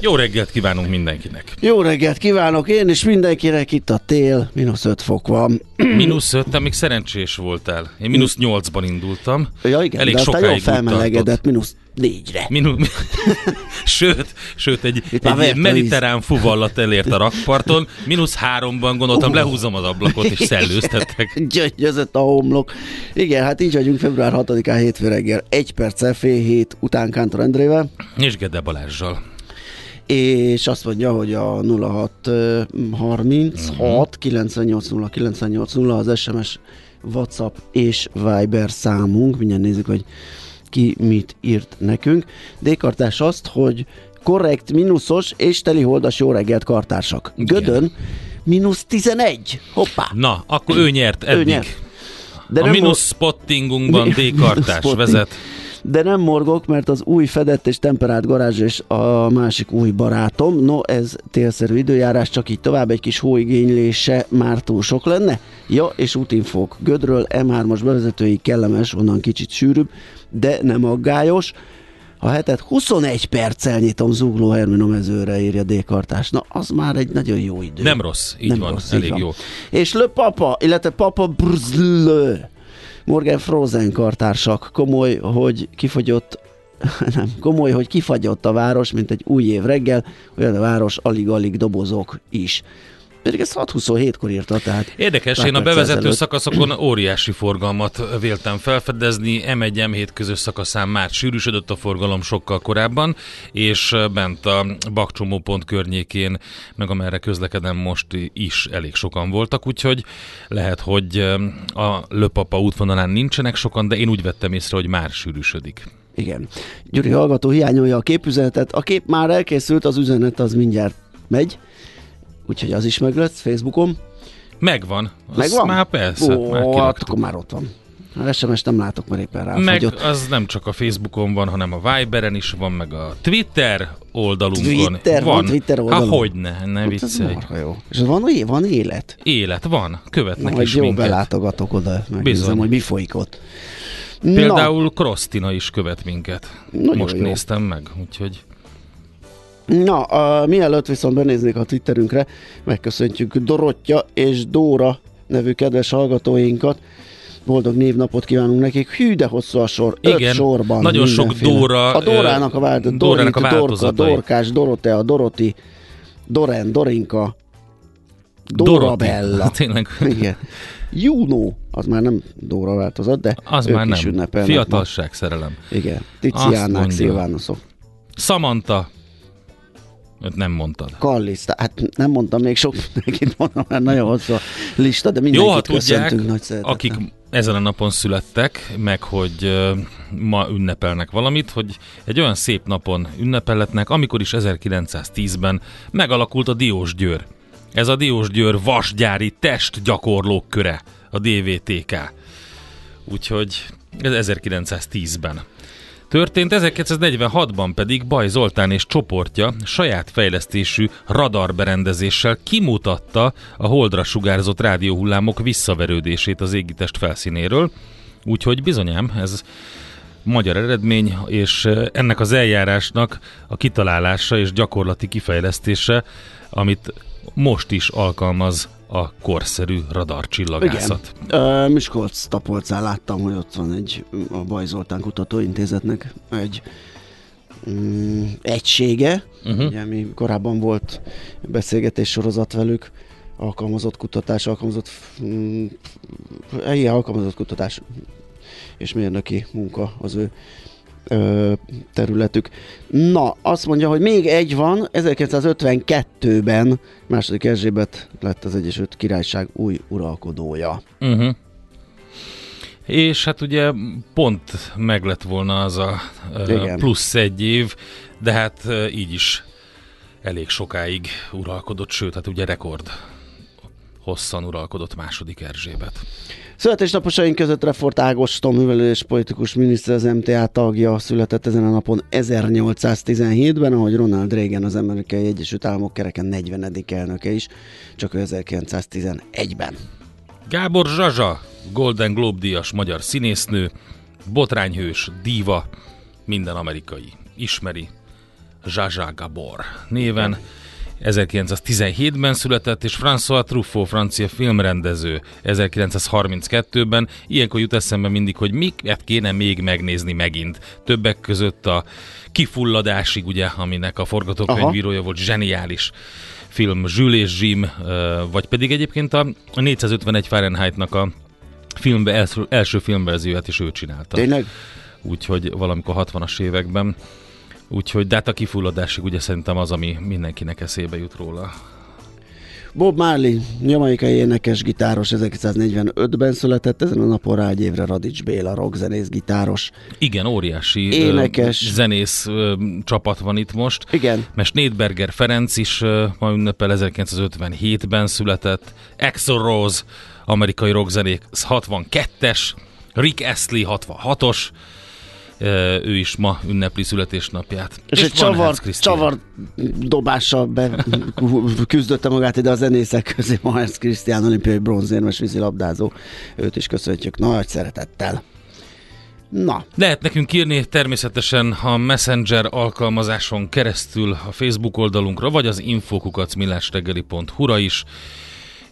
Jó reggelt kívánunk mindenkinek. Jó reggelt kívánok én, és mindenkinek itt a tél, mínusz 5 fok van. Mínusz 5, te még szerencsés voltál. Én mínusz 8-ban indultam. Ja igen, Elég de sokáig jól felmelegedett, mínusz 4-re. Minu... sőt, sőt, egy, Itt egy mediterrán fuvallat elért a rakparton. Mínusz háromban gondoltam, lehúzom az ablakot, és szellőztettek. Gyöngyözött a homlok. Igen, hát így vagyunk február 6-án hétfő reggel. Egy perccel fél hét után Kántor Endrével, És Gede Balázsjal. És azt mondja, hogy a 06 ö, 36 98 0 98 0 az SMS, WhatsApp és Viber számunk. Mindjárt nézzük, hogy ki mit írt nekünk. D-kartás azt, hogy korrekt, mínuszos és teliholdas jó reggelt kartársak. Gödön mínusz 11. Hoppá! Na, akkor ő nyert Ő eddig. nyert. De a mínusz spottingunkban D-kartás vezet. De nem morgok, mert az új fedett és temperált garázs és a másik új barátom. No, ez télszerű időjárás, csak így tovább egy kis hóigénylése már túl sok lenne. Ja, és útinfók. Gödről M3-as bevezetői kellemes, onnan kicsit sűrűbb, de nem aggályos. A hetet 21 perccel nyitom zugló Herminomezőre, írja D-kartás. Na, az már egy nagyon jó idő. Nem rossz, így Nem van, rossz, így elég van. jó. És Le Papa, illetve Papa Brzlö. Morgan Frozen kartársak. Komoly, hogy kifogyott nem, komoly, hogy kifagyott a város, mint egy új év reggel, olyan a város alig-alig dobozok is. Pedig ez 6.27-kor írta, tehát... Érdekes, én a bevezető ezelőtt. szakaszokon óriási forgalmat véltem felfedezni, M1 M7 közös szakaszán már sűrűsödött a forgalom sokkal korábban, és bent a bakcsomópont környékén, meg amerre közlekedem most is elég sokan voltak, úgyhogy lehet, hogy a Löpapa útvonalán nincsenek sokan, de én úgy vettem észre, hogy már sűrűsödik. Igen. Gyuri hallgató hiányolja a képüzenetet. A kép már elkészült, az üzenet az mindjárt megy. Úgyhogy az is meg lesz Facebookon. Megvan. Az Megvan? Már persze, Ó, már hát kiraktuk. akkor már ott van. A SMS nem látok, mert éppen Meg ráfagyott. az nem csak a Facebookon van, hanem a Viberen is van, meg a Twitter oldalunkon. Twitter, van Twitter oldalon? Há, hogy ne, Hát ez viccelj. marha jó. És van, van élet? Élet van, követnek Majd is jó minket. belátogatok oda, megnézem, Bizony. hogy mi folyik ott. Például Krosztina is követ minket. Nagyon Most jó. néztem meg, úgyhogy Na, a, mielőtt viszont benéznék a Twitterünkre, megköszöntjük Dorottya és Dóra nevű kedves hallgatóinkat. Boldog névnapot kívánunk nekik. Hű, de hosszú a sor. Igen, Öt sorban. nagyon sok. Dóra, A Dórának a vált, Dórának a Dorka. Dorkás, Dorotea, Doroti, Doren, Dorinka. Dorabella. Tényleg. Igen. Juno, az már nem Dóra változat, de Az ők már is nem. ünnepelnek ma. Fiatalság, szerelem. Igen. Mondja. Szilvánoszok. Samantha. Öt nem mondtad. Kalliszta, hát nem mondtam még sok mindenkit mondom, mert nagyon hosszú a lista, de Jó, ha mindenkit tudják, nagy szeretettel. akik ezen a napon születtek, meg hogy ma ünnepelnek valamit, hogy egy olyan szép napon ünnepelhetnek, amikor is 1910-ben megalakult a Diós Győr. Ez a Diós Győr vasgyári testgyakorlók köre, a DVTK. Úgyhogy ez 1910-ben. Történt 1946-ban pedig Baj Zoltán és csoportja saját fejlesztésű radarberendezéssel kimutatta a holdra sugárzott rádióhullámok visszaverődését az égitest felszínéről, úgyhogy bizonyám ez magyar eredmény, és ennek az eljárásnak a kitalálása és gyakorlati kifejlesztése, amit most is alkalmaz a korszerű radarcsillagászat. Igen. Miskolc Tapolcán láttam, hogy ott van egy a Baj Zoltán Kutatóintézetnek egy um, egysége, uh-huh. ugye, mi korábban volt beszélgetés sorozat velük, alkalmazott kutatás, alkalmazott um, ilyen alkalmazott kutatás és mérnöki munka az ő ö, területük. Na, azt mondja, hogy még egy van, 1952-ben második Erzsébet lett az Egyesült Királyság új uralkodója. Uh-huh. És hát ugye pont meg lett volna az a Igen. plusz egy év, de hát így is elég sokáig uralkodott, sőt, hát ugye rekord hosszan uralkodott második Erzsébet. Születésnaposaink között Refort Ágoston, művelős politikus miniszter, az MTA tagja született ezen a napon 1817-ben, ahogy Ronald Reagan, az Amerikai Egyesült Államok kereken 40. elnöke is, csak 1911-ben. Gábor Zsazsa, Golden Globe díjas magyar színésznő, botrányhős, díva, minden amerikai ismeri Zsazsa Gabor néven. Igen 1917-ben született, és François Truffaut, francia filmrendező 1932-ben. Ilyenkor jut eszembe mindig, hogy miket kéne még megnézni megint. Többek között a kifulladásig, ugye, aminek a forgatókönyvírója Aha. volt zseniális film Jules és Jim, vagy pedig egyébként a 451 Fahrenheitnak a filmbe, első, első filmverzióját is ő csinálta. Tényleg? Úgyhogy valamikor 60-as években. Úgyhogy, de hát a kifulladásig ugye szerintem az, ami mindenkinek eszébe jut róla. Bob Marley, jamaikai énekes, gitáros, 1945-ben született, ezen a napon rá egy évre Radics Béla, rockzenész, gitáros. Igen, óriási énekes. Ö, zenész ö, csapat van itt most. Igen. Mert Nédberger Ferenc is ö, ma ünnepel, 1957-ben született, Axl Rose, amerikai rockzenész 62-es, Rick Astley 66-os, ő is ma ünnepli születésnapját. És, és egy csavar, csavar dobással be küzdötte magát ide a zenészek közé Mahersz Krisztián olimpiai bronzérmes vízilabdázó. Őt is köszöntjük nagy szeretettel. Na. Lehet nekünk írni természetesen a Messenger alkalmazáson keresztül a Facebook oldalunkra, vagy az infokukacmillástegeli.hu-ra is.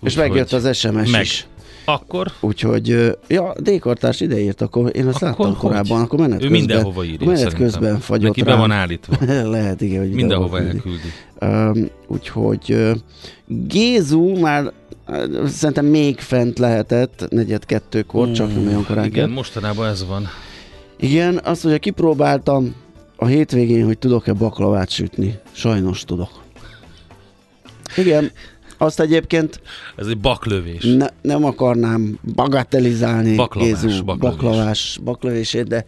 És megjött az SMS meg. is. Akkor? Úgyhogy, ja, D-kartárs ideírt, akkor én azt akkor láttam hogy? korábban, akkor menet ő közben. mindenhova írja Menet szerintem. közben fagyott Neki be van állítva. Lehet, igen, hogy Mindenhova elküldi. Um, úgyhogy Gézu már szerintem még fent lehetett, negyed kettőkor, uh, csak nem olyan korán Igen, kell. mostanában ez van. Igen, azt mondja, kipróbáltam a hétvégén, hogy tudok-e baklavát sütni. Sajnos tudok. Igen, azt egyébként... Ez egy baklövés. Ne, nem akarnám bagatelizálni baklavás, Gézu baklavás baklövését, de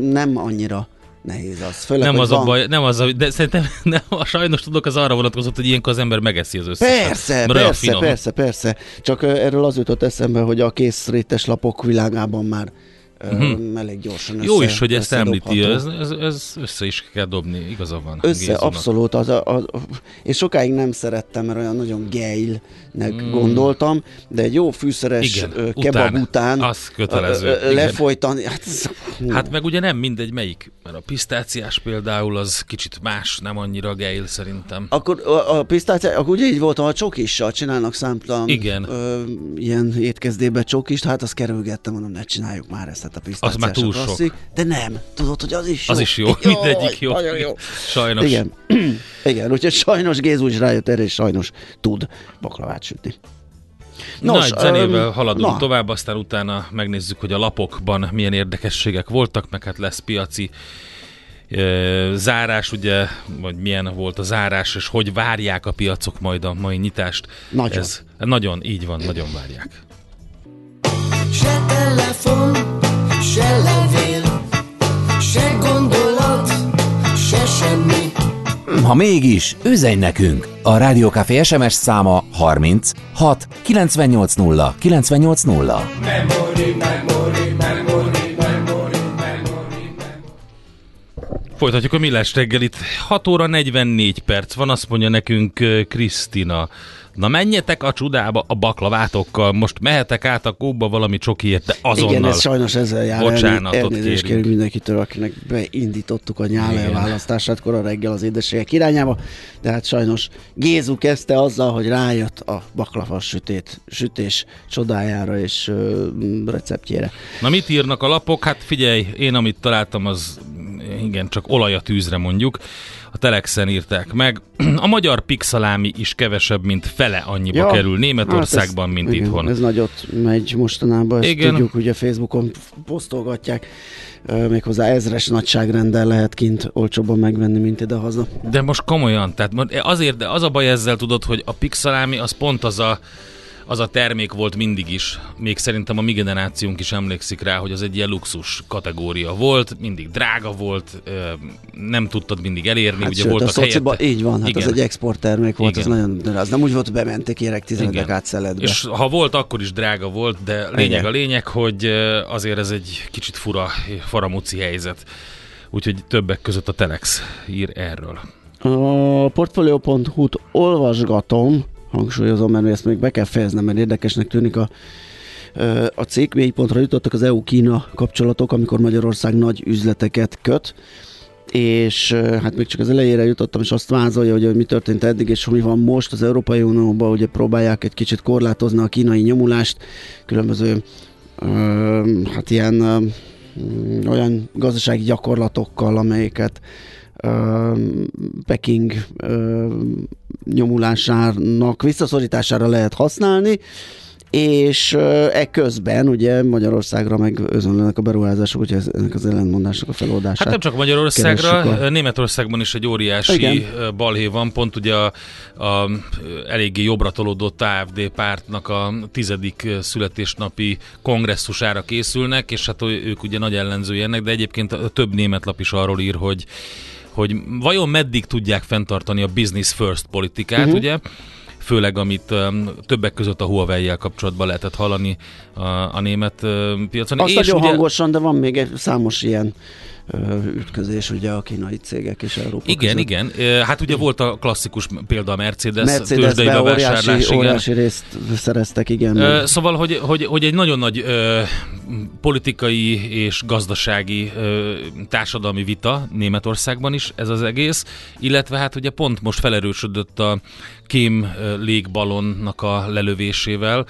nem annyira nehéz az. Főleg, nem az van... a baj, nem az a, de szerintem nem, a sajnos tudok, az arra vonatkozott, hogy ilyenkor az ember megeszi az összeset. Persze, persze, persze, persze. Csak erről az jutott eszembe, hogy a készrétes lapok világában már uh-huh. elég gyorsan Jó is, hogy ezt említi, ez, ez, ez össze is kell dobni, igaza van. Össze, Gézunak. abszolút. Az, az, az, és sokáig nem szerettem, mert olyan nagyon geilnek mm. gondoltam, de egy jó fűszeres Igen, kebab után, után az kötelező. lefolytani. Hát, hát meg ugye nem mindegy melyik, mert a pisztáciás például az kicsit más, nem annyira geil szerintem. Akkor a, a pisztáciás, akkor ugye így voltam, a csokissal csinálnak számtalan Igen. Ö, ilyen étkezdébe csokist, hát azt kerülgettem, mondom, ne csináljuk már ezt tehát a pisztáciás az már túl klasszik, sok. De nem, tudod, hogy az is jó. Az is jó, jó mindegyik jó. Nagyon jó. Sajnos. Igen, Igen úgyhogy sajnos Gézu is rájött erre, és sajnos tud baklavát sütni. Nos, Nagy zenével um, haladunk na. tovább, aztán utána megnézzük, hogy a lapokban milyen érdekességek voltak, meg hát lesz piaci zárás, ugye, vagy milyen volt a zárás, és hogy várják a piacok majd a mai nyitást. Nagyon. Ez nagyon, így van, nagyon várják. telefon, se levél, se gondolat, se semmi. Ha mégis, üzenj nekünk! A Rádiókafé SMS száma 30 6 980 980. Folytatjuk a millás reggelit. 6 óra 44 perc van, azt mondja nekünk Krisztina. Na menjetek a csudába a baklavátokkal, most mehetek át a kóba valami csokiért, de azonnal. Igen, ez sajnos ezzel jár. Bocsánatot Elnézést kérünk. kérünk mindenkitől, akinek beindítottuk a nyál elválasztását kora reggel az édességek irányába, de hát sajnos Gézu kezdte azzal, hogy rájött a baklava sütét, sütés csodájára és ö, receptjére. Na mit írnak a lapok? Hát figyelj, én amit találtam, az igen, csak olaj a tűzre mondjuk. A Telexen írták meg. A magyar pixalámi is kevesebb, mint fele annyiba ja, kerül Németországban, hát ez, mint igen, itthon. Ez nagyot megy mostanában, ezt Igen. tudjuk, ugye Facebookon posztolgatják, méghozzá ezres nagyságrendel lehet kint olcsóbban megvenni, mint ide-haza. De most komolyan, tehát azért, de az a baj ezzel tudod, hogy a pixalámi az pont az a, az a termék volt mindig is. Még szerintem a mi generációnk is emlékszik rá, hogy az egy ilyen luxus kategória volt, mindig drága volt, nem tudtad mindig elérni, Hát ugye sőt, a voltak szociba, helyette. így van, hát Igen. az egy exporttermék volt, Igen. az nagyon, de az nem úgy volt, hogy bementek érek tizenedek Igen. át szeletbe. És ha volt, akkor is drága volt, de lényeg Igen. a lényeg, hogy azért ez egy kicsit fura, faramuci helyzet. Úgyhogy többek között a Telex ír erről. A Portfolio.hu-t olvasgatom, hangsúlyozom, mert ezt még be kell fejeznem, mert érdekesnek tűnik a, a cikk. Mélypontra jutottak az EU-Kína kapcsolatok, amikor Magyarország nagy üzleteket köt és hát még csak az elejére jutottam, és azt vázolja, hogy mi történt eddig, és mi van most az Európai Unióban, ugye próbálják egy kicsit korlátozni a kínai nyomulást, különböző hát ilyen mm, olyan gazdasági gyakorlatokkal, amelyeket Peking ö, nyomulásának visszaszorítására lehet használni, és e közben ugye Magyarországra meg özönlenek a beruházások, úgyhogy ennek az ellentmondásnak a feloldását. Hát nem csak Magyarországra, a- Németországban is egy óriási Igen. balhé van, pont ugye a, a eléggé jobbra tolódott AFD pártnak a tizedik születésnapi kongresszusára készülnek, és hát ők ugye nagy ellenzői ennek, de egyébként több német lap is arról ír, hogy hogy vajon meddig tudják fenntartani a business first politikát, uh-huh. ugye? Főleg, amit um, többek között a Huawei-jel kapcsolatban lehetett hallani a, a német um, piacon. Azt nagyon ugye, hangosan, de van még egy számos ilyen ütközés ugye a kínai cégek és Európa Igen, között. igen. Hát ugye volt a klasszikus példa a Mercedes, tőzsdei Mercedesbe bevásárlás. óriási, igen. óriási részt szereztek, igen. Szóval, hogy, hogy, hogy egy nagyon nagy ö, politikai és gazdasági ö, társadalmi vita Németországban is ez az egész, illetve hát ugye pont most felerősödött a kém ö, légballonnak a lelövésével,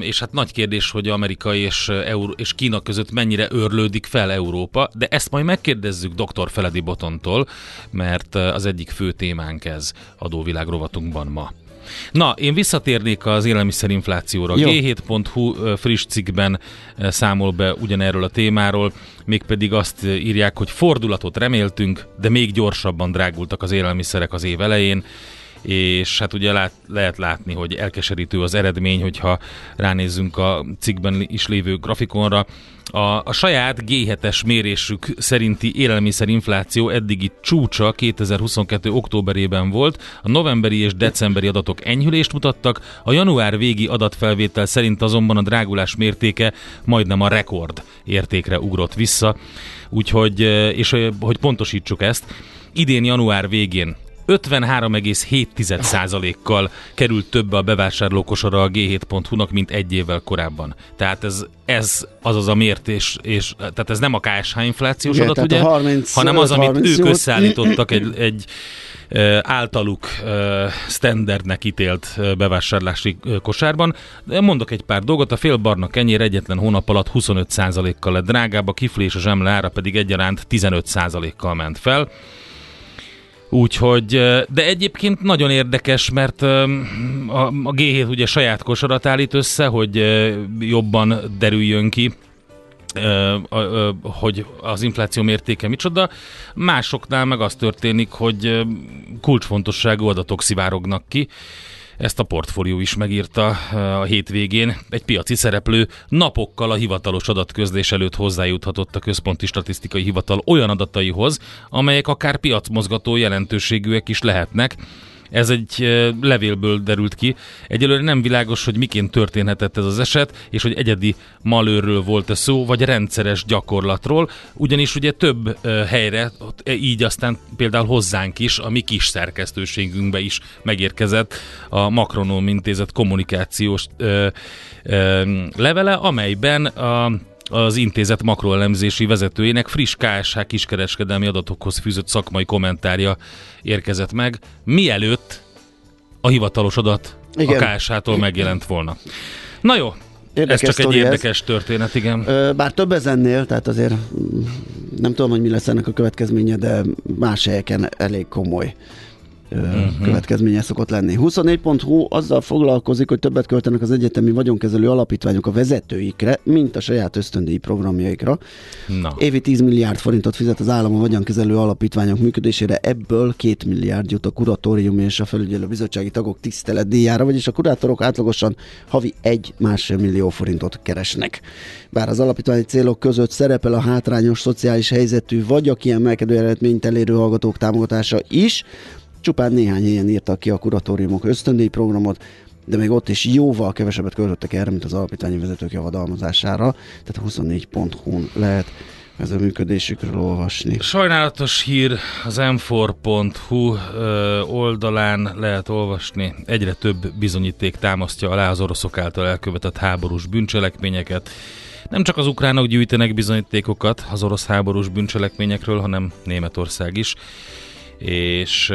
és hát nagy kérdés, hogy Amerika és, Euró- és Kína között mennyire örlődik fel Európa, de ezt majd megkérdezzük dr. Feledi Botontól, mert az egyik fő témánk ez adóvilág rovatunkban ma. Na, én visszatérnék az élelmiszerinflációra. Jó. G7.hu ö, friss cikkben számol be ugyanerről a témáról, mégpedig azt írják, hogy fordulatot reméltünk, de még gyorsabban drágultak az élelmiszerek az év elején, és hát ugye lát, lehet látni, hogy elkeserítő az eredmény, hogyha ránézzünk a cikkben is lévő grafikonra. A, a saját G7-es mérésük szerinti élelmiszerinfláció eddigi csúcsa 2022. októberében volt, a novemberi és decemberi adatok enyhülést mutattak, a január végi adatfelvétel szerint azonban a drágulás mértéke majdnem a rekord értékre ugrott vissza, úgyhogy, eh, és eh, hogy pontosítsuk ezt, idén január végén 53,7%-kal került többe a bevásárlókosara a G7.hu-nak, mint egy évvel korábban. Tehát ez, ez az az a mértés, és tehát ez nem a KSH inflációs Igen, adat, ugye, a 30 hanem az, amit 38 ők összeállítottak egy, egy általuk standardnek ítélt bevásárlási kosárban. Mondok egy pár dolgot, a fél barna kenyér egyetlen hónap alatt 25%-kal lett drágább, a kifli és a zsemle ára pedig egyaránt 15%-kal ment fel. Úgyhogy, de egyébként nagyon érdekes, mert a, a G7 ugye saját kosarat állít össze, hogy jobban derüljön ki, hogy az infláció mértéke micsoda. Másoknál meg az történik, hogy kulcsfontosságú adatok szivárognak ki. Ezt a portfólió is megírta a hétvégén. Egy piaci szereplő napokkal a hivatalos adatközlés előtt hozzájuthatott a Központi Statisztikai Hivatal olyan adataihoz, amelyek akár piacmozgató jelentőségűek is lehetnek, ez egy levélből derült ki. Egyelőre nem világos, hogy miként történhetett ez az eset, és hogy egyedi malőrről volt-e szó, vagy rendszeres gyakorlatról, ugyanis ugye több helyre, e, így aztán például hozzánk is, a mi kis szerkesztőségünkbe is megérkezett a Makronóm Intézet kommunikációs ö, levele, amelyben a az intézet makroelemzési vezetőjének friss KSH kiskereskedelmi adatokhoz fűzött szakmai kommentárja érkezett meg, mielőtt a hivatalos adat igen. a KSH-tól megjelent volna. Na jó, Érdekes ez csak egy érdekes ez. történet, igen. Bár több ezennél, tehát azért mm, nem tudom, hogy mi lesz ennek a következménye, de más helyeken elég komoly uh-huh. következménye szokott lenni. 24.hu azzal foglalkozik, hogy többet költenek az egyetemi vagyonkezelő alapítványok a vezetőikre, mint a saját ösztöndíj programjaikra. Na. Évi 10 milliárd forintot fizet az állam a vagyonkezelő alapítványok működésére, ebből 2 milliárd jut a kuratórium és a felügyelő bizottsági tagok tiszteletdíjára, vagyis a kurátorok átlagosan havi 1-1,5 millió forintot keresnek. Bár az alapítványi célok között szerepel a hátrányos szociális helyzetű vagy a kiemelkedő eredményt elérő hallgatók támogatása is, Csupán néhány helyen írtak ki a kuratóriumok ösztöndíj programot, de még ott is jóval kevesebbet költöttek erre, mint az alapítványi vezetők javadalmazására, tehát 24.hu-n lehet ez a működésükről olvasni. Sajnálatos hír az m4.hu oldalán lehet olvasni. Egyre több bizonyíték támasztja alá az oroszok által elkövetett háborús bűncselekményeket. Nem csak az ukránok gyűjtenek bizonyítékokat az orosz háborús bűncselekményekről, hanem Németország is és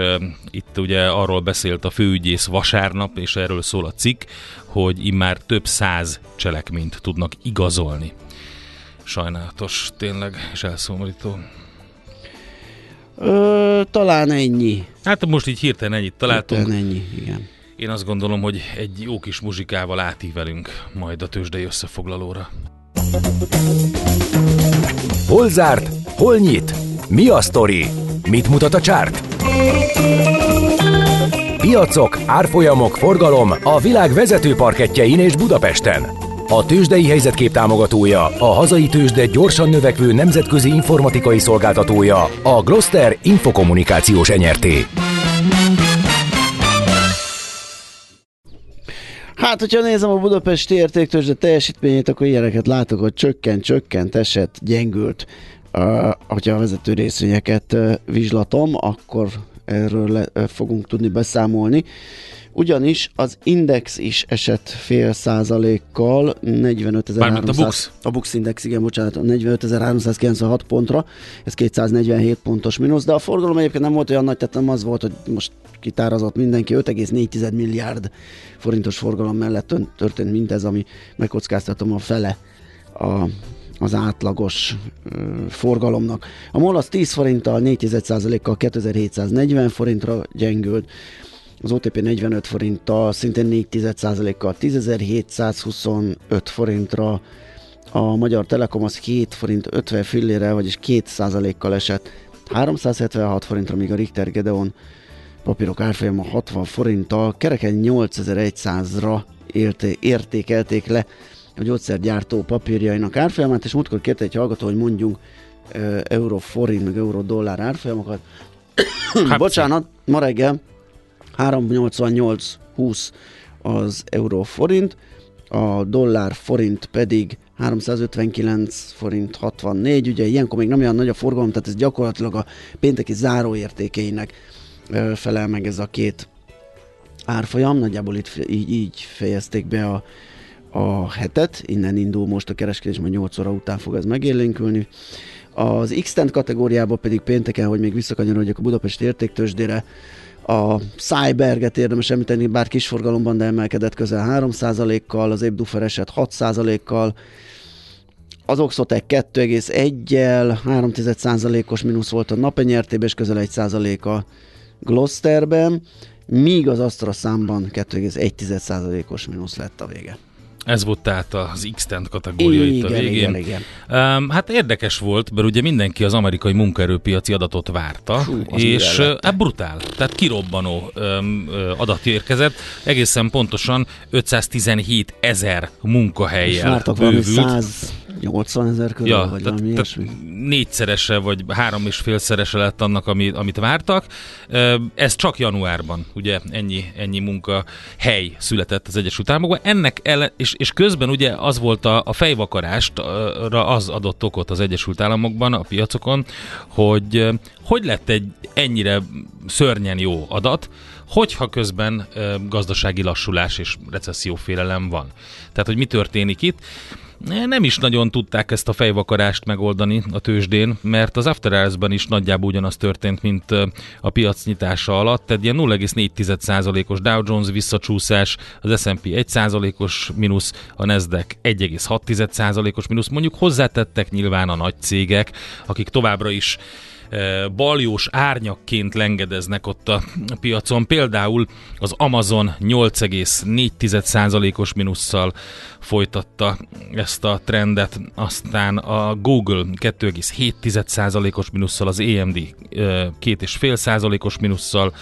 itt ugye arról beszélt a főügyész vasárnap, és erről szól a cikk, hogy immár több száz cselekményt tudnak igazolni. Sajnálatos tényleg, és elszomorító. Ö, talán ennyi. Hát most így hirtelen ennyit találtunk. Hirtelen ennyi, igen. Én azt gondolom, hogy egy jó kis muzsikával átívelünk majd a tőzsdei összefoglalóra. Hol zárt? Hol nyit? Mi a sztori? Mit mutat a csárt? Piacok, árfolyamok, forgalom a világ vezető parketjein és Budapesten. A tőzsdei helyzetkép támogatója, a hazai tőzsde gyorsan növekvő nemzetközi informatikai szolgáltatója, a Gloster Infokommunikációs enyerté. Hát, hogyha nézem a budapesti értéktőzsde teljesítményét, akkor ilyeneket látok, hogy csökkent, csökkent, esett, gyengült. Uh, hogyha a vezető részvényeket uh, vizslatom, akkor erről le, uh, fogunk tudni beszámolni. Ugyanis az Index is esett fél százalékkal, 45.300... a Bux? A Bux Index, igen, bocsánat, 45.396 pontra, ez 247 pontos mínusz, de a forgalom egyébként nem volt olyan nagy, tehát nem az volt, hogy most kitárazott mindenki, 5,4 milliárd forintos forgalom mellett történt mindez, ami megkockáztatom a fele a az átlagos forgalomnak. A MOL az 10 forinttal, 4,1%-kal 2740 forintra gyengült, az OTP 45 forinttal, szintén 4,1%-kal 10.725 forintra, a Magyar Telekom az 7 forint 50 fillére, vagyis 2%-kal esett. 376 forintra, míg a Richter Gedeon papírok árfolyama 60 forinttal, kereken 8100-ra értékelték le a gyógyszergyártó papírjainak árfolyamát, és múltkor kérte egy hallgató, hogy mondjunk euró-forint, meg euró-dollár árfolyamokat. Hát Bocsánat, ma reggel 388-20 az euró-forint, a dollár-forint pedig 359 forint 64, ugye ilyenkor még nem olyan nagy a forgalom, tehát ez gyakorlatilag a pénteki záróértékeinek felel meg ez a két árfolyam, nagyjából itt így, így fejezték be a a hetet, innen indul most a kereskedés, majd 8 óra után fog ez megélénkülni. Az x kategóriában pedig pénteken, hogy még visszakanyarodjak a Budapest értéktősdére, a Cyberget érdemes említeni, bár kisforgalomban, de emelkedett közel 3%-kal, az Ebdufer eset 6%-kal, az Oxotec 2,1-jel, 3,1%-os mínusz volt a napenyertében, és közel 1% a Gloucesterben, míg az Astra számban 2,1%-os mínusz lett a vége. Ez volt tehát az x kategória itt a Igen, végén. igen, igen. Um, hát érdekes volt, mert ugye mindenki az amerikai munkaerőpiaci adatot várta, az és uh, hát brutál, tehát kirobbanó um, adat érkezett, egészen pontosan 517 ezer És munkahelyjel vártak valami bővült. 180 ezer körül, Ja, vagy valami ilyesmi. négyszerese vagy három és félszerese lett annak, ami, amit vártak. Ez csak januárban, ugye ennyi, ennyi munkahely született az Egyesült Államokban. Ennek ellen, és, és közben ugye az volt a, a fejvakarástra az adott okot az Egyesült Államokban, a piacokon, hogy hogy lett egy ennyire szörnyen jó adat, hogyha közben gazdasági lassulás és recessziófélelem van. Tehát, hogy mi történik itt. Nem is nagyon tudták ezt a fejvakarást megoldani a tőzsdén, mert az After Hours-ban is nagyjából ugyanaz történt, mint a piac nyitása alatt, tehát ilyen 0,4%-os Dow Jones visszacsúszás, az S&P 1%-os mínusz, a Nasdaq 1,6%-os mínusz. Mondjuk hozzátettek nyilván a nagy cégek, akik továbbra is baljós árnyakként lengedeznek ott a piacon. Például az Amazon 8,4%-os minusszal folytatta ezt a trendet, aztán a Google 2,7%-os minusszal, az AMD eh, 2,5%-os minusszal,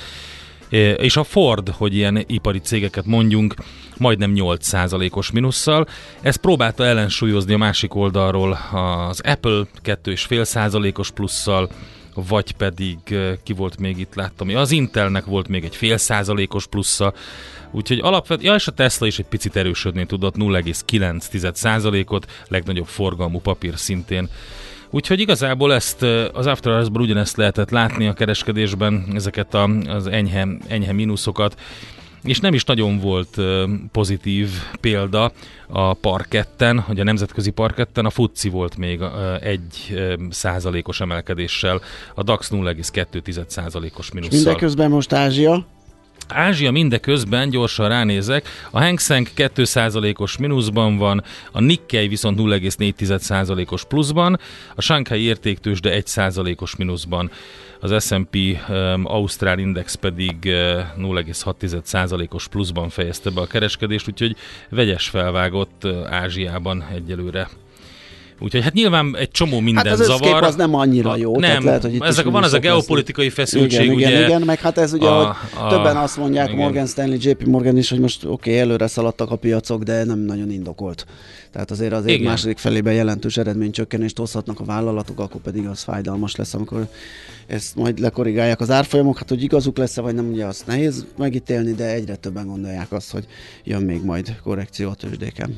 és a Ford, hogy ilyen ipari cégeket mondjunk, majdnem 8%-os minusszal. Ezt próbálta ellensúlyozni a másik oldalról az Apple 2,5%-os plusszal, vagy pedig ki volt még itt, láttam, az Intelnek volt még egy fél százalékos plusza, úgyhogy alapvetően, ja, és a Tesla is egy picit erősödni tudott, 0,9 százalékot, legnagyobb forgalmú papír szintén. Úgyhogy igazából ezt az After Hours-ban ugyanezt lehetett látni a kereskedésben, ezeket a, az enyhe, enyhe mínuszokat, és nem is nagyon volt pozitív példa a parketten, hogy a nemzetközi parketten a FUCI volt még egy százalékos emelkedéssel, a DAX 0,2 százalékos mínusszal. Mindeközben most Ázsia, Ázsia mindeközben, gyorsan ránézek, a Hang Seng 2%-os mínuszban van, a Nikkei viszont 0,4%-os pluszban, a Shanghai értéktősde 1%-os mínuszban, az S&P um, Ausztrál Index pedig uh, 0,6%-os pluszban fejezte be a kereskedést, úgyhogy vegyes felvágott uh, Ázsiában egyelőre. Úgyhogy hát nyilván egy csomó minden hát az zavar. az nem annyira jó. Nem, tehát lehet, hogy itt ezek, van ez a geopolitikai feszültség, igen, ugye? Igen, igen, meg hát ez ugye, A- hogy többen azt mondják, igen. Morgan Stanley, JP Morgan is, hogy most oké, okay, előre szaladtak a piacok, de nem nagyon indokolt. Tehát azért az év második felében jelentős eredménycsökkenést hozhatnak a vállalatok, akkor pedig az fájdalmas lesz, amikor ezt majd lekorrigálják az árfolyamok. Hát, hogy igazuk lesz vagy nem, ugye azt nehéz megítélni, de egyre többen gondolják azt, hogy jön még majd korrekció a tőzsdéken.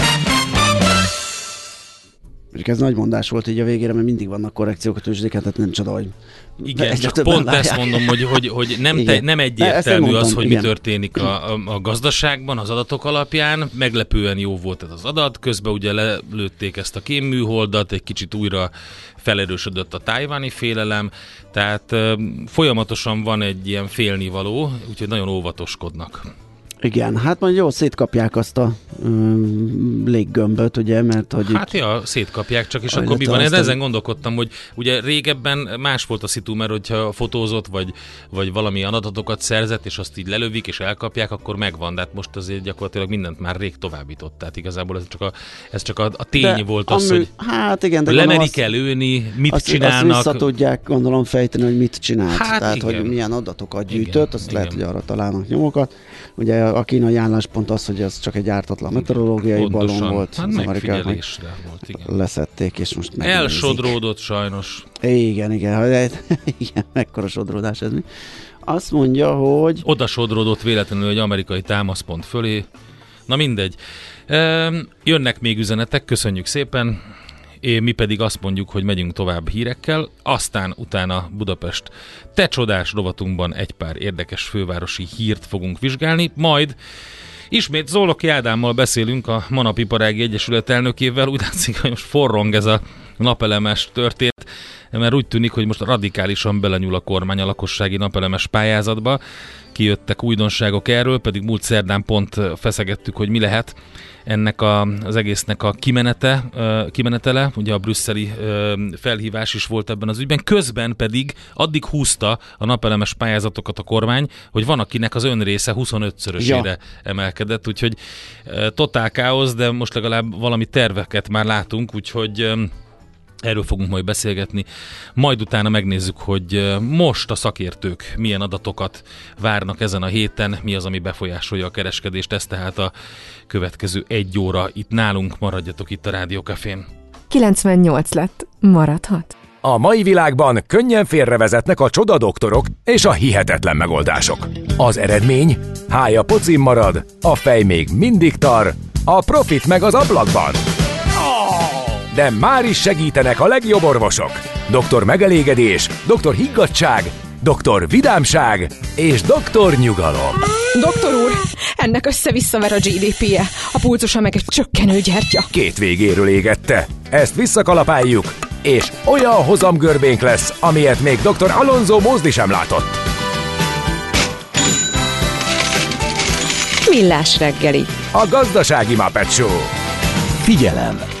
Mondjuk ez nagy mondás volt így a végére, mert mindig vannak korrekciók a tőzsdéken, tehát nem csoda, hogy Igen, csak pont ezt várják. mondom, hogy, hogy, hogy nem, te, Igen. nem Ne, ezt egyértelmű én az, mondtam, hogy igen. mi történik a, a, a gazdaságban az adatok alapján. Meglepően jó volt ez az adat, közben ugye lelőtték ezt a kémműholdat, egy kicsit újra felerősödött a tájváni félelem, tehát folyamatosan van egy ilyen félnivaló, úgyhogy nagyon óvatoskodnak. Igen, hát majd jó, szétkapják azt a léggömböt, ugye, mert hogy Hát ja, szétkapják csak, és akkor mi van? Aztán- ezen gondolkodtam, hogy ugye régebben más volt a szitu, mert hogyha fotózott, vagy, vagy valamilyen adatokat szerzett, és azt így lelövik, és elkapják, akkor megvan, de hát most azért gyakorlatilag mindent már rég továbbított. Tehát igazából ez csak a, ez csak a, a tény de volt az, amű- hogy hát igen, de lemerik el lőni, mit azt, csinálnak. Azt vissza tudják gondolom fejteni, hogy mit csinált. Hát Tehát, igen. hogy milyen adatokat Igen, gyűjtött, azt lehet, igen. hogy arra találnak nyomokat. Ugye a kínai álláspont az, hogy ez csak egy ártatlan meteorológiai Pontosan. balon volt. Hát az meg megfigyelésre volt, igen. leszették, és most megnézik. Elsodródott sajnos. Igen, igen, igen, mekkora sodródás ez mi. Azt mondja, hogy Oda sodródott véletlenül egy amerikai támaszpont fölé. Na mindegy. Ehm, Jönnek még üzenetek, köszönjük szépen. É, mi pedig azt mondjuk, hogy megyünk tovább hírekkel, aztán utána Budapest te csodás rovatunkban egy pár érdekes fővárosi hírt fogunk vizsgálni, majd Ismét Zóloki Ádámmal beszélünk a Manapiparági Egyesület elnökével, úgy látszik, hogy most forrong ez a napelemes történet. Mert úgy tűnik, hogy most radikálisan belenyúl a kormány a lakossági napelemes pályázatba. Kijöttek újdonságok erről, pedig múlt szerdán pont feszegettük, hogy mi lehet ennek a, az egésznek a kimenete, kimenetele, ugye a brüsszeli felhívás is volt ebben az ügyben, közben pedig addig húzta a napelemes pályázatokat a kormány, hogy van akinek az önrésze 25-szörösére ja. emelkedett, úgyhogy totál káosz, de most legalább valami terveket már látunk, úgyhogy Erről fogunk majd beszélgetni. Majd utána megnézzük, hogy most a szakértők milyen adatokat várnak ezen a héten, mi az, ami befolyásolja a kereskedést. Ez tehát a következő egy óra itt nálunk. Maradjatok itt a Rádiókafén. 98 lett. Maradhat. A mai világban könnyen félrevezetnek a csoda doktorok és a hihetetlen megoldások. Az eredmény? Hája pocim marad, a fej még mindig tar, a profit meg az ablakban de már is segítenek a legjobb orvosok. Doktor megelégedés, doktor higgadság, doktor vidámság és doktor nyugalom. Doktor úr, ennek össze-visszaver a GDP-je, a pulcosa meg egy csökkenő gyertya. Két végéről égette. Ezt visszakalapáljuk, és olyan hozamgörbénk lesz, amilyet még dr. Alonso Mózdi sem látott. Millás reggeli. A gazdasági Muppet Show. Figyelem!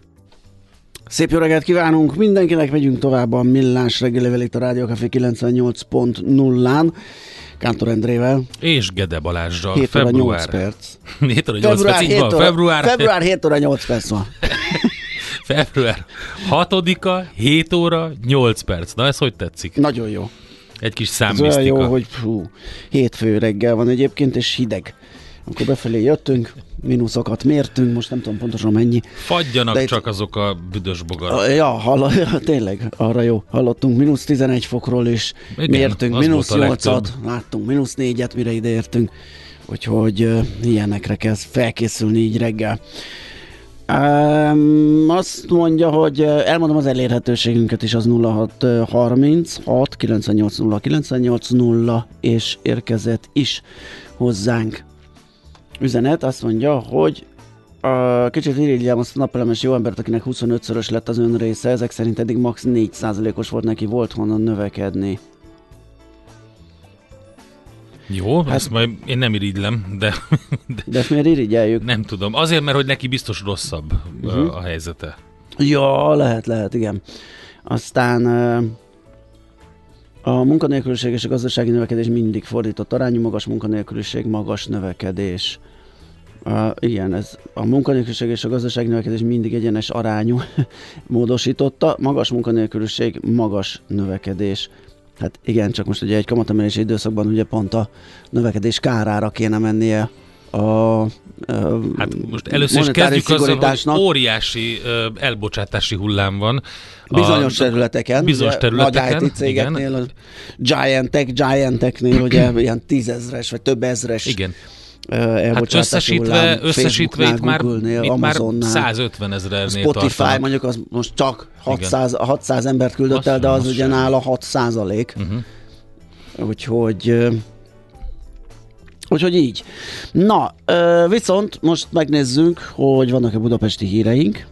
Szép jó reggelt kívánunk mindenkinek, megyünk tovább a Millás reggelivel itt a Rádió 98.0-án. Kántor Endrével. És Gede Balázsral. 7 óra február. 8 perc. 7 óra 8 február, perc, így van. Február. Február 7 óra 8 perc van. február 6-a, 7 óra 8 perc. Na ez hogy tetszik? Nagyon jó. Egy kis számmisztika. Ez olyan jó, hogy hú, hétfő reggel van egyébként, és hideg. Amikor befelé jöttünk, mínuszokat mértünk, most nem tudom pontosan mennyi. Fagyjanak de csak itt... azok a büdös bogarak. Ja, hall, ja, tényleg, arra jó. Hallottunk mínusz 11 fokról is, Igen, mértünk mínusz 8-at, láttunk mínusz 4-et, mire ideértünk. Úgyhogy uh, ilyenekre kell felkészülni így reggel. Um, azt mondja, hogy elmondom az elérhetőségünket is, az 0636 980 980 és érkezett is hozzánk üzenet azt mondja, hogy a kicsit irigyelem azt a napelemes jó embert, akinek 25-szörös lett az ön része, ezek szerint eddig max 4%-os volt neki, volt honnan növekedni. Jó, hát, ezt majd én nem irigylem, de... De, de ezt miért irigyeljük? Nem tudom. Azért, mert hogy neki biztos rosszabb uh-huh. a helyzete. Ja, lehet, lehet, igen. Aztán a munkanélküliség és a gazdasági növekedés mindig fordított arányú, magas munkanélküliség, magas növekedés. Uh, igen, ez a munkanélküliség és a gazdasági növekedés mindig egyenes arányú módosította. Magas munkanélküliség, magas növekedés. Hát igen, csak most ugye egy kamatemelési időszakban ugye pont a növekedés kárára kéne mennie a Hát most először is kezdjük azzal, hogy óriási elbocsátási hullám van. Bizonyos a, területeken. Bizonyos területeken. Nagy IT cégeknél, a giantek, gianteknél ugye ilyen tízezres vagy több ezres igen. Hát összesítve, összesítve itt már, itt már 150 ezernél Spotify tartanak. mondjuk az most csak 600, 600 embert küldött el, de az ugye nála 6 százalék. Uh-huh. Úgyhogy Úgyhogy így. Na, viszont most megnézzünk, hogy vannak-e budapesti híreink.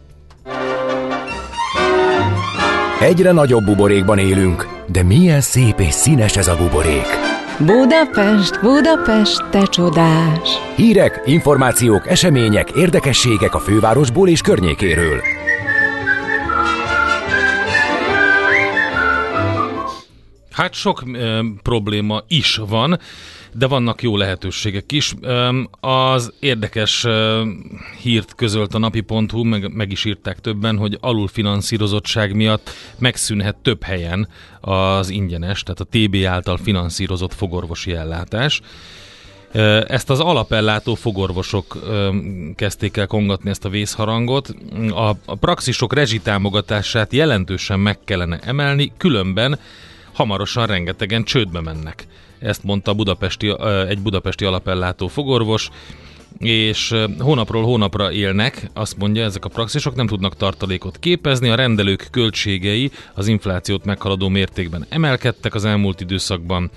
Egyre nagyobb buborékban élünk, de milyen szép és színes ez a buborék. Budapest, Budapest, te csodás! Hírek, információk, események, érdekességek a fővárosból és környékéről. Hát sok ö, probléma is van de vannak jó lehetőségek is. Az érdekes hírt közölt a napi.hu, meg, meg is írták többen, hogy alulfinanszírozottság miatt megszűnhet több helyen az ingyenes, tehát a TB által finanszírozott fogorvosi ellátás. Ezt az alapellátó fogorvosok kezdték el kongatni ezt a vészharangot. A, a praxisok rezsitámogatását jelentősen meg kellene emelni, különben hamarosan rengetegen csődbe mennek. Ezt mondta budapesti, egy budapesti alapellátó fogorvos. és hónapról hónapra élnek, azt mondja, ezek a praxisok nem tudnak tartalékot képezni, a rendelők költségei az inflációt meghaladó mértékben emelkedtek az elmúlt időszakban,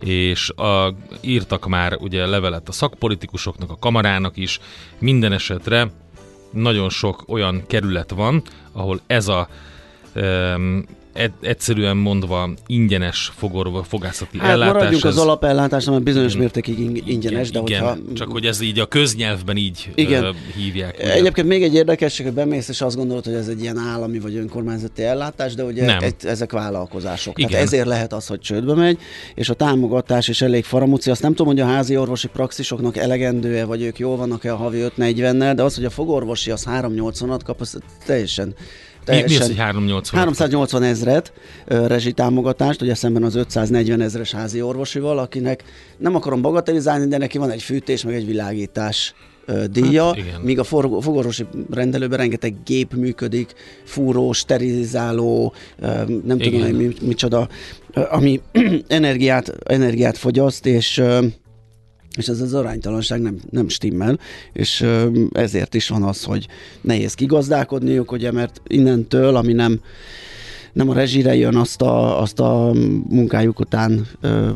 és a, írtak már ugye levelet a szakpolitikusoknak, a kamarának is, minden esetre nagyon sok olyan kerület van, ahol ez a egyszerűen mondva ingyenes fogorva, fogászati hát ellátás. maradjunk ez... az alapellátás, ami bizonyos mértékig ingyenes, de igen, hogyha... Csak hogy ez így a köznyelvben így igen. Hívják. Ugye? Egyébként még egy érdekesség, hogy bemész és azt gondolod, hogy ez egy ilyen állami vagy önkormányzati ellátás, de ugye Nem. egy, ezek vállalkozások. Igen. Tehát ezért lehet az, hogy csődbe megy, és a támogatás is elég faramúci. Azt nem tudom, hogy a házi orvosi praxisoknak elegendő-e, vagy ők jól vannak-e a havi 5-40-nel, de az, hogy a fogorvosi az 380-at kap, az teljesen mi, mi az, hogy 380? 380 ezret rezsitámogatást, ugye szemben az 540 ezres házi orvosival, akinek nem akarom bagatelizálni, de neki van egy fűtés, meg egy világítás ö, díja, Hát, igen. míg a fogorvosi rendelőben rengeteg gép működik, fúró, sterilizáló, nem tudom, Igen. hogy mi, micsoda, ami energiát, energiát fogyaszt, és és ez az aránytalanság nem, nem stimmel, és ezért is van az, hogy nehéz kigazdálkodniuk, ugye, mert innentől, ami nem nem a rezsire jön, azt a, azt a munkájuk után ö,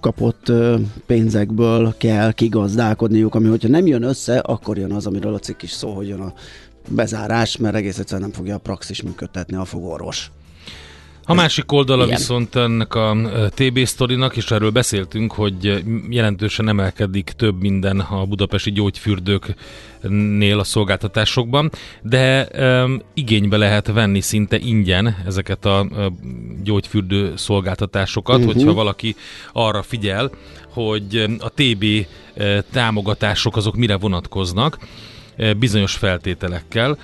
kapott ö, pénzekből kell kigazdálkodniuk, ami hogyha nem jön össze, akkor jön az, amiről a cikk is szó, hogy jön a bezárás, mert egész egyszerűen nem fogja a praxis működtetni a fogorvos. A másik oldala Igen. viszont ennek a TB sztorinak, és erről beszéltünk, hogy jelentősen emelkedik több minden a budapesti gyógyfürdőknél a szolgáltatásokban, de um, igénybe lehet venni szinte ingyen ezeket a gyógyfürdő szolgáltatásokat, uh-huh. hogyha valaki arra figyel, hogy a TB támogatások azok mire vonatkoznak, bizonyos feltételekkel.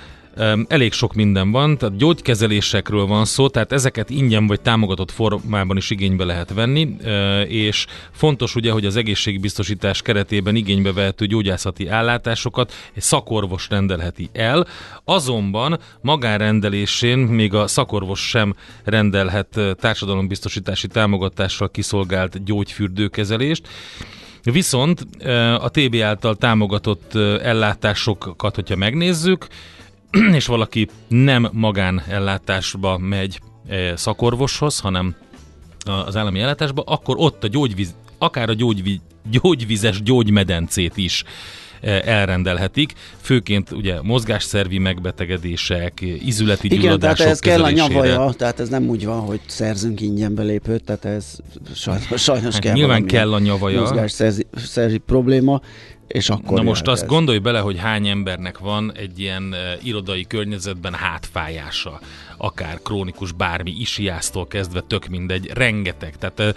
Elég sok minden van, tehát gyógykezelésekről van szó, tehát ezeket ingyen vagy támogatott formában is igénybe lehet venni, ö, és fontos ugye, hogy az egészségbiztosítás keretében igénybe vehető gyógyászati ellátásokat egy szakorvos rendelheti el, azonban magánrendelésén még a szakorvos sem rendelhet ö, társadalombiztosítási támogatással kiszolgált gyógyfürdőkezelést, Viszont ö, a TB által támogatott ellátásokat, hogyha megnézzük, és valaki nem magánellátásba megy eh, szakorvoshoz, hanem az állami ellátásba, akkor ott a gyógyvíz, akár a gyógyvi, gyógyvizes gyógymedencét is eh, elrendelhetik, főként ugye mozgásszervi megbetegedések, izületi Igen, tehát gyulladások ez kell a nyavaja, tehát ez nem úgy van, hogy szerzünk ingyen belépőt, tehát ez sajnos, sajnos Hát kell nyilván kell a nyavaja. mozgásszerzi szerzi probléma, és akkor Na most azt ez. gondolj bele, hogy hány embernek van egy ilyen e, irodai környezetben hátfájása, akár krónikus bármi, isiásztól kezdve tök mindegy, rengeteg. Tehát e,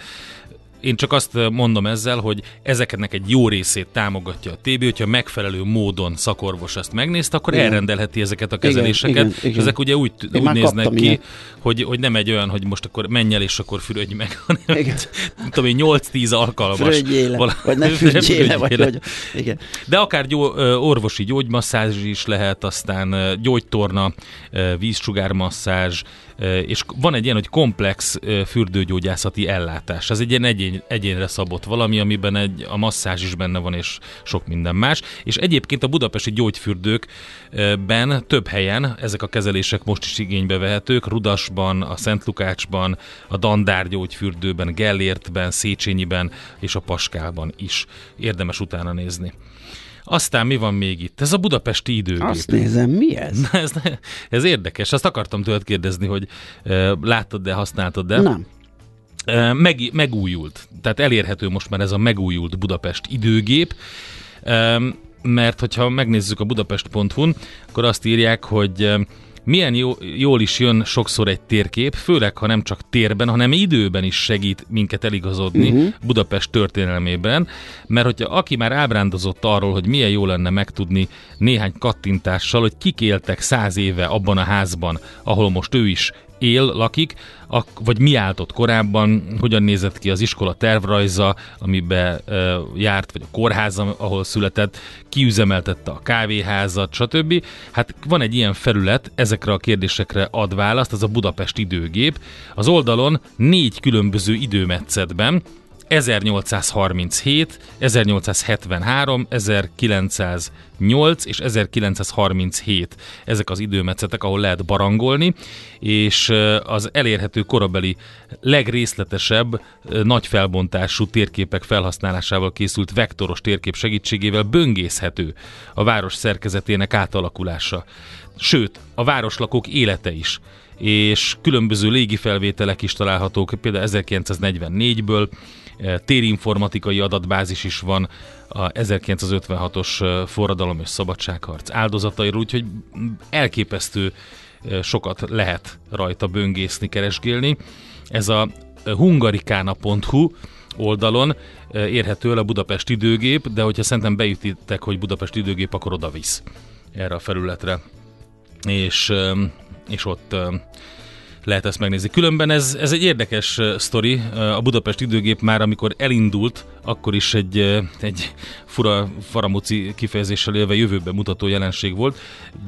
én csak azt mondom ezzel, hogy ezeknek egy jó részét támogatja a TB, hogyha megfelelő módon szakorvos ezt megnézte, akkor Igen. elrendelheti ezeket a kezeléseket. igen, és igen. ezek ugye úgy, Én úgy néznek ki, hogy, hogy nem egy olyan, hogy most akkor menj el és akkor fürödj meg, hanem Igen. nem tudom én, 8-10 alkalmas. Vala- vagy ne frögyéle, vagy hogy... Igen. De akár gyó, orvosi gyógymasszázs is lehet, aztán gyógytorna, vízsugármasszázs, és van egy ilyen, hogy komplex fürdőgyógyászati ellátás. Ez egy ilyen egyén, egyénre szabott valami, amiben egy, a masszázs is benne van, és sok minden más. És egyébként a budapesti gyógyfürdőkben több helyen ezek a kezelések most is igénybe vehetők. Rudasban, a Szent Lukácsban, a Dandár gyógyfürdőben, Gellértben, Széchenyiben és a Paskálban is. Érdemes utána nézni. Aztán mi van még itt? Ez a budapesti időgép. Azt nézem, mi ez? Na, ez, ez érdekes. Azt akartam tőled kérdezni, hogy e, láttad-e, használtad-e? Nem. Meg, megújult. Tehát elérhető most már ez a megújult Budapest időgép. Mert hogyha megnézzük a budapest.hu-n, akkor azt írják, hogy milyen jó, jól is jön sokszor egy térkép, főleg ha nem csak térben, hanem időben is segít minket eligazodni uh-huh. Budapest történelmében, mert hogyha aki már ábrándozott arról, hogy milyen jó lenne megtudni néhány kattintással, hogy kik éltek száz éve abban a házban, ahol most ő is él, lakik, ak- vagy mi állt ott korábban, hogyan nézett ki az iskola tervrajza, amiben e, járt, vagy a kórház, ahol született, ki üzemeltette a kávéházat, stb. Hát van egy ilyen felület, ezekre a kérdésekre ad választ, az a Budapest időgép. Az oldalon négy különböző időmetszetben 1837, 1873, 1908 és 1937 ezek az időmetszetek, ahol lehet barangolni, és az elérhető korabeli legrészletesebb, nagy felbontású térképek felhasználásával készült vektoros térkép segítségével böngészhető a város szerkezetének átalakulása. Sőt, a városlakók élete is. És különböző légifelvételek is találhatók, például 1944-ből, térinformatikai adatbázis is van a 1956-os forradalom és szabadságharc áldozatairól, úgyhogy elképesztő sokat lehet rajta böngészni, keresgélni. Ez a hungarikana.hu oldalon érhető el a Budapest időgép, de hogyha szerintem beütitek, hogy Budapest időgép, akkor oda visz erre a felületre. És, és ott lehet ezt megnézni. Különben ez, ez egy érdekes sztori. A Budapest időgép már, amikor elindult, akkor is egy, egy fura faramuci kifejezéssel élve jövőbe mutató jelenség volt,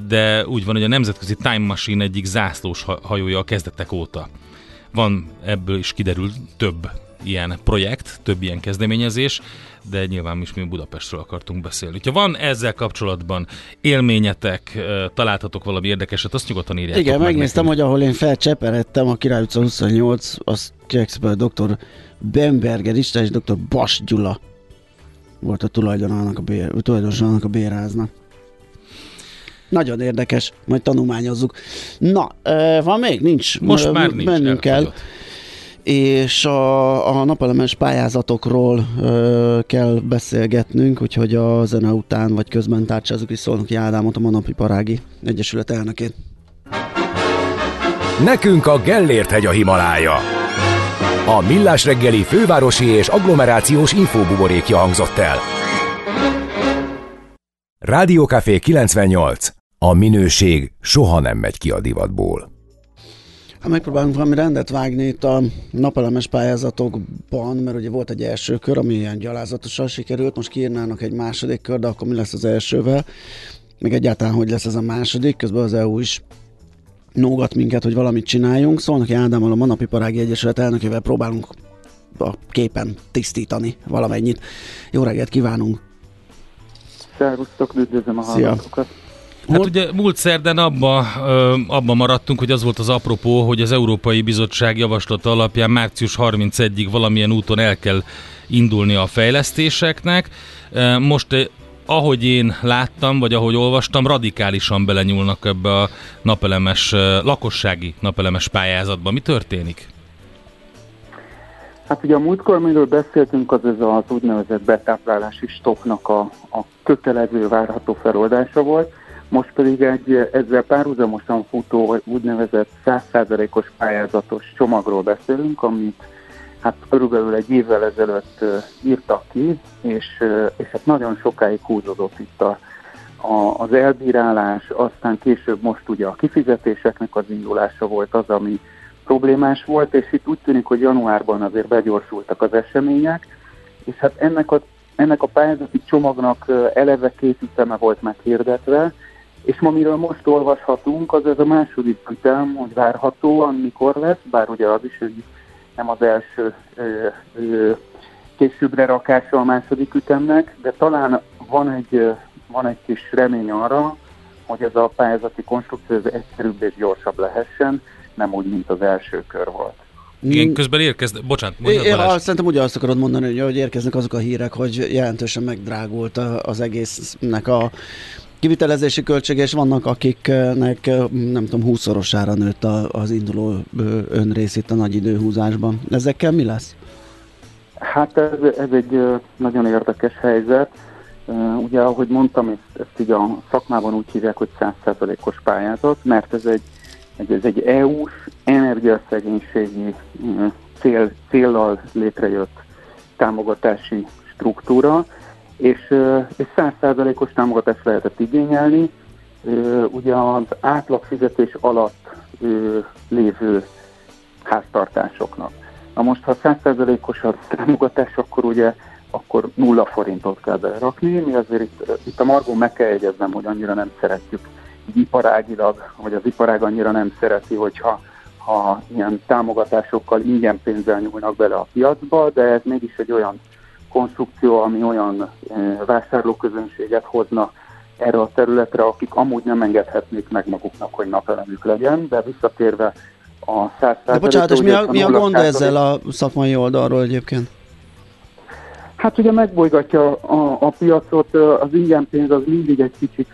de úgy van, hogy a Nemzetközi Time Machine egyik zászlós hajója a kezdetek óta. Van ebből is kiderül több ilyen projekt, több ilyen kezdeményezés, de nyilván is mi Budapestről akartunk beszélni. Ha van ezzel kapcsolatban élményetek, találtatok valami érdekeset, azt nyugodtan írjátok Igen, meg megnéztem, nekünk. hogy ahol én felcseperedtem, a Király utca 28, az Kekszben dr. Bemberger Isten és dr. Bas Gyula volt a tulajdonának a, bér, tulajdonosának a bérháznak. Nagyon érdekes, majd tanulmányozzuk. Na, van még? Nincs. Most már nincs. Mennünk kell. elfogyott. És a, a napelemes pályázatokról ö, kell beszélgetnünk, úgyhogy a zene után vagy közben tárcsázunk is Szolnoki Ádámot, a Manapi Parági Egyesület elnökét. Nekünk a Gellért hegy a Himalája. A Millás reggeli fővárosi és agglomerációs infóbuborékja hangzott el. Rádiókafé 98. A minőség soha nem megy ki a divatból. Hát megpróbálunk valami rendet vágni itt a napelemes pályázatokban, mert ugye volt egy első kör, ami ilyen gyalázatosan sikerült, most kiírnának egy második kör, de akkor mi lesz az elsővel? Még egyáltalán hogy lesz ez a második, közben az EU is nógat minket, hogy valamit csináljunk. Szólnak Ádámmal a Manapi Parági Egyesület elnökével próbálunk a képen tisztítani valamennyit. Jó reggelt kívánunk! Szervusztok, üdvözlöm a Szia. Hát Hol- ugye múlt szerdán abba, ö, abba maradtunk, hogy az volt az apropó, hogy az Európai Bizottság javaslata alapján március 31-ig valamilyen úton el kell indulni a fejlesztéseknek. Most ahogy én láttam, vagy ahogy olvastam, radikálisan belenyúlnak ebbe a napelemes, lakossági napelemes pályázatba. Mi történik? Hát ugye a múltkor, amiről beszéltünk, az ez az úgynevezett betáplálási stopnak a, a kötelező várható feloldása volt. Most pedig egy ezzel párhuzamosan futó úgynevezett 100%-os pályázatos csomagról beszélünk, amit hát körülbelül egy évvel ezelőtt írtak ki, és, és hát nagyon sokáig húzódott itt a, a, az elbírálás, aztán később most ugye a kifizetéseknek az indulása volt az, ami problémás volt, és itt úgy tűnik, hogy januárban azért begyorsultak az események, és hát ennek a, ennek a pályázati csomagnak eleve két üteme volt meghirdetve, és ma miről most olvashatunk, az ez a második ütem, hogy várhatóan mikor lesz, bár ugye az is, hogy nem az első ö, ö, későbbre rakása a második ütemnek, de talán van egy, van egy kis remény arra, hogy ez a pályázati konstrukció ez egyszerűbb és gyorsabb lehessen, nem úgy, mint az első kör volt. Igen, közben érkezett, bocsánat, mondjad Én, én szerintem ugye azt akarod mondani, hogy, hogy érkeznek azok a hírek, hogy jelentősen megdrágult a- az egésznek a kivitelezési költsége, és vannak akiknek nem tudom, húszszorosára nőtt az induló ö, önrész itt a nagy időhúzásban. Ezekkel mi lesz? Hát ez, ez egy nagyon érdekes helyzet. Ugye, ahogy mondtam, ezt, ezt így a szakmában úgy hívják, hogy 100%-os pályázat, mert ez egy, ez egy EU-s energiaszegénységi cél, céllal létrejött támogatási struktúra, és, és 100%-os támogatást lehetett igényelni. Ugye az átlagfizetés alatt lévő háztartásoknak. Na most, ha 100%-os a támogatás, akkor ugye akkor nulla forintot kell belerakni. Mi azért itt, itt a Margon meg kell jegyeznem, hogy annyira nem szeretjük így iparágilag, vagy az iparág annyira nem szereti, hogyha ha ilyen támogatásokkal ingyen pénzzel nyúlnak bele a piacba, de ez mégis egy olyan konstrukció, ami olyan vásárlóközönséget hozna erre a területre, akik amúgy nem engedhetnék meg maguknak, hogy napelemük legyen, de visszatérve a 100 De bocsánat, és mi a, mi a gond ezzel a szakmai oldalról egyébként? Hát ugye megbolygatja a, a piacot, az ingyen pénz az mindig egy kicsit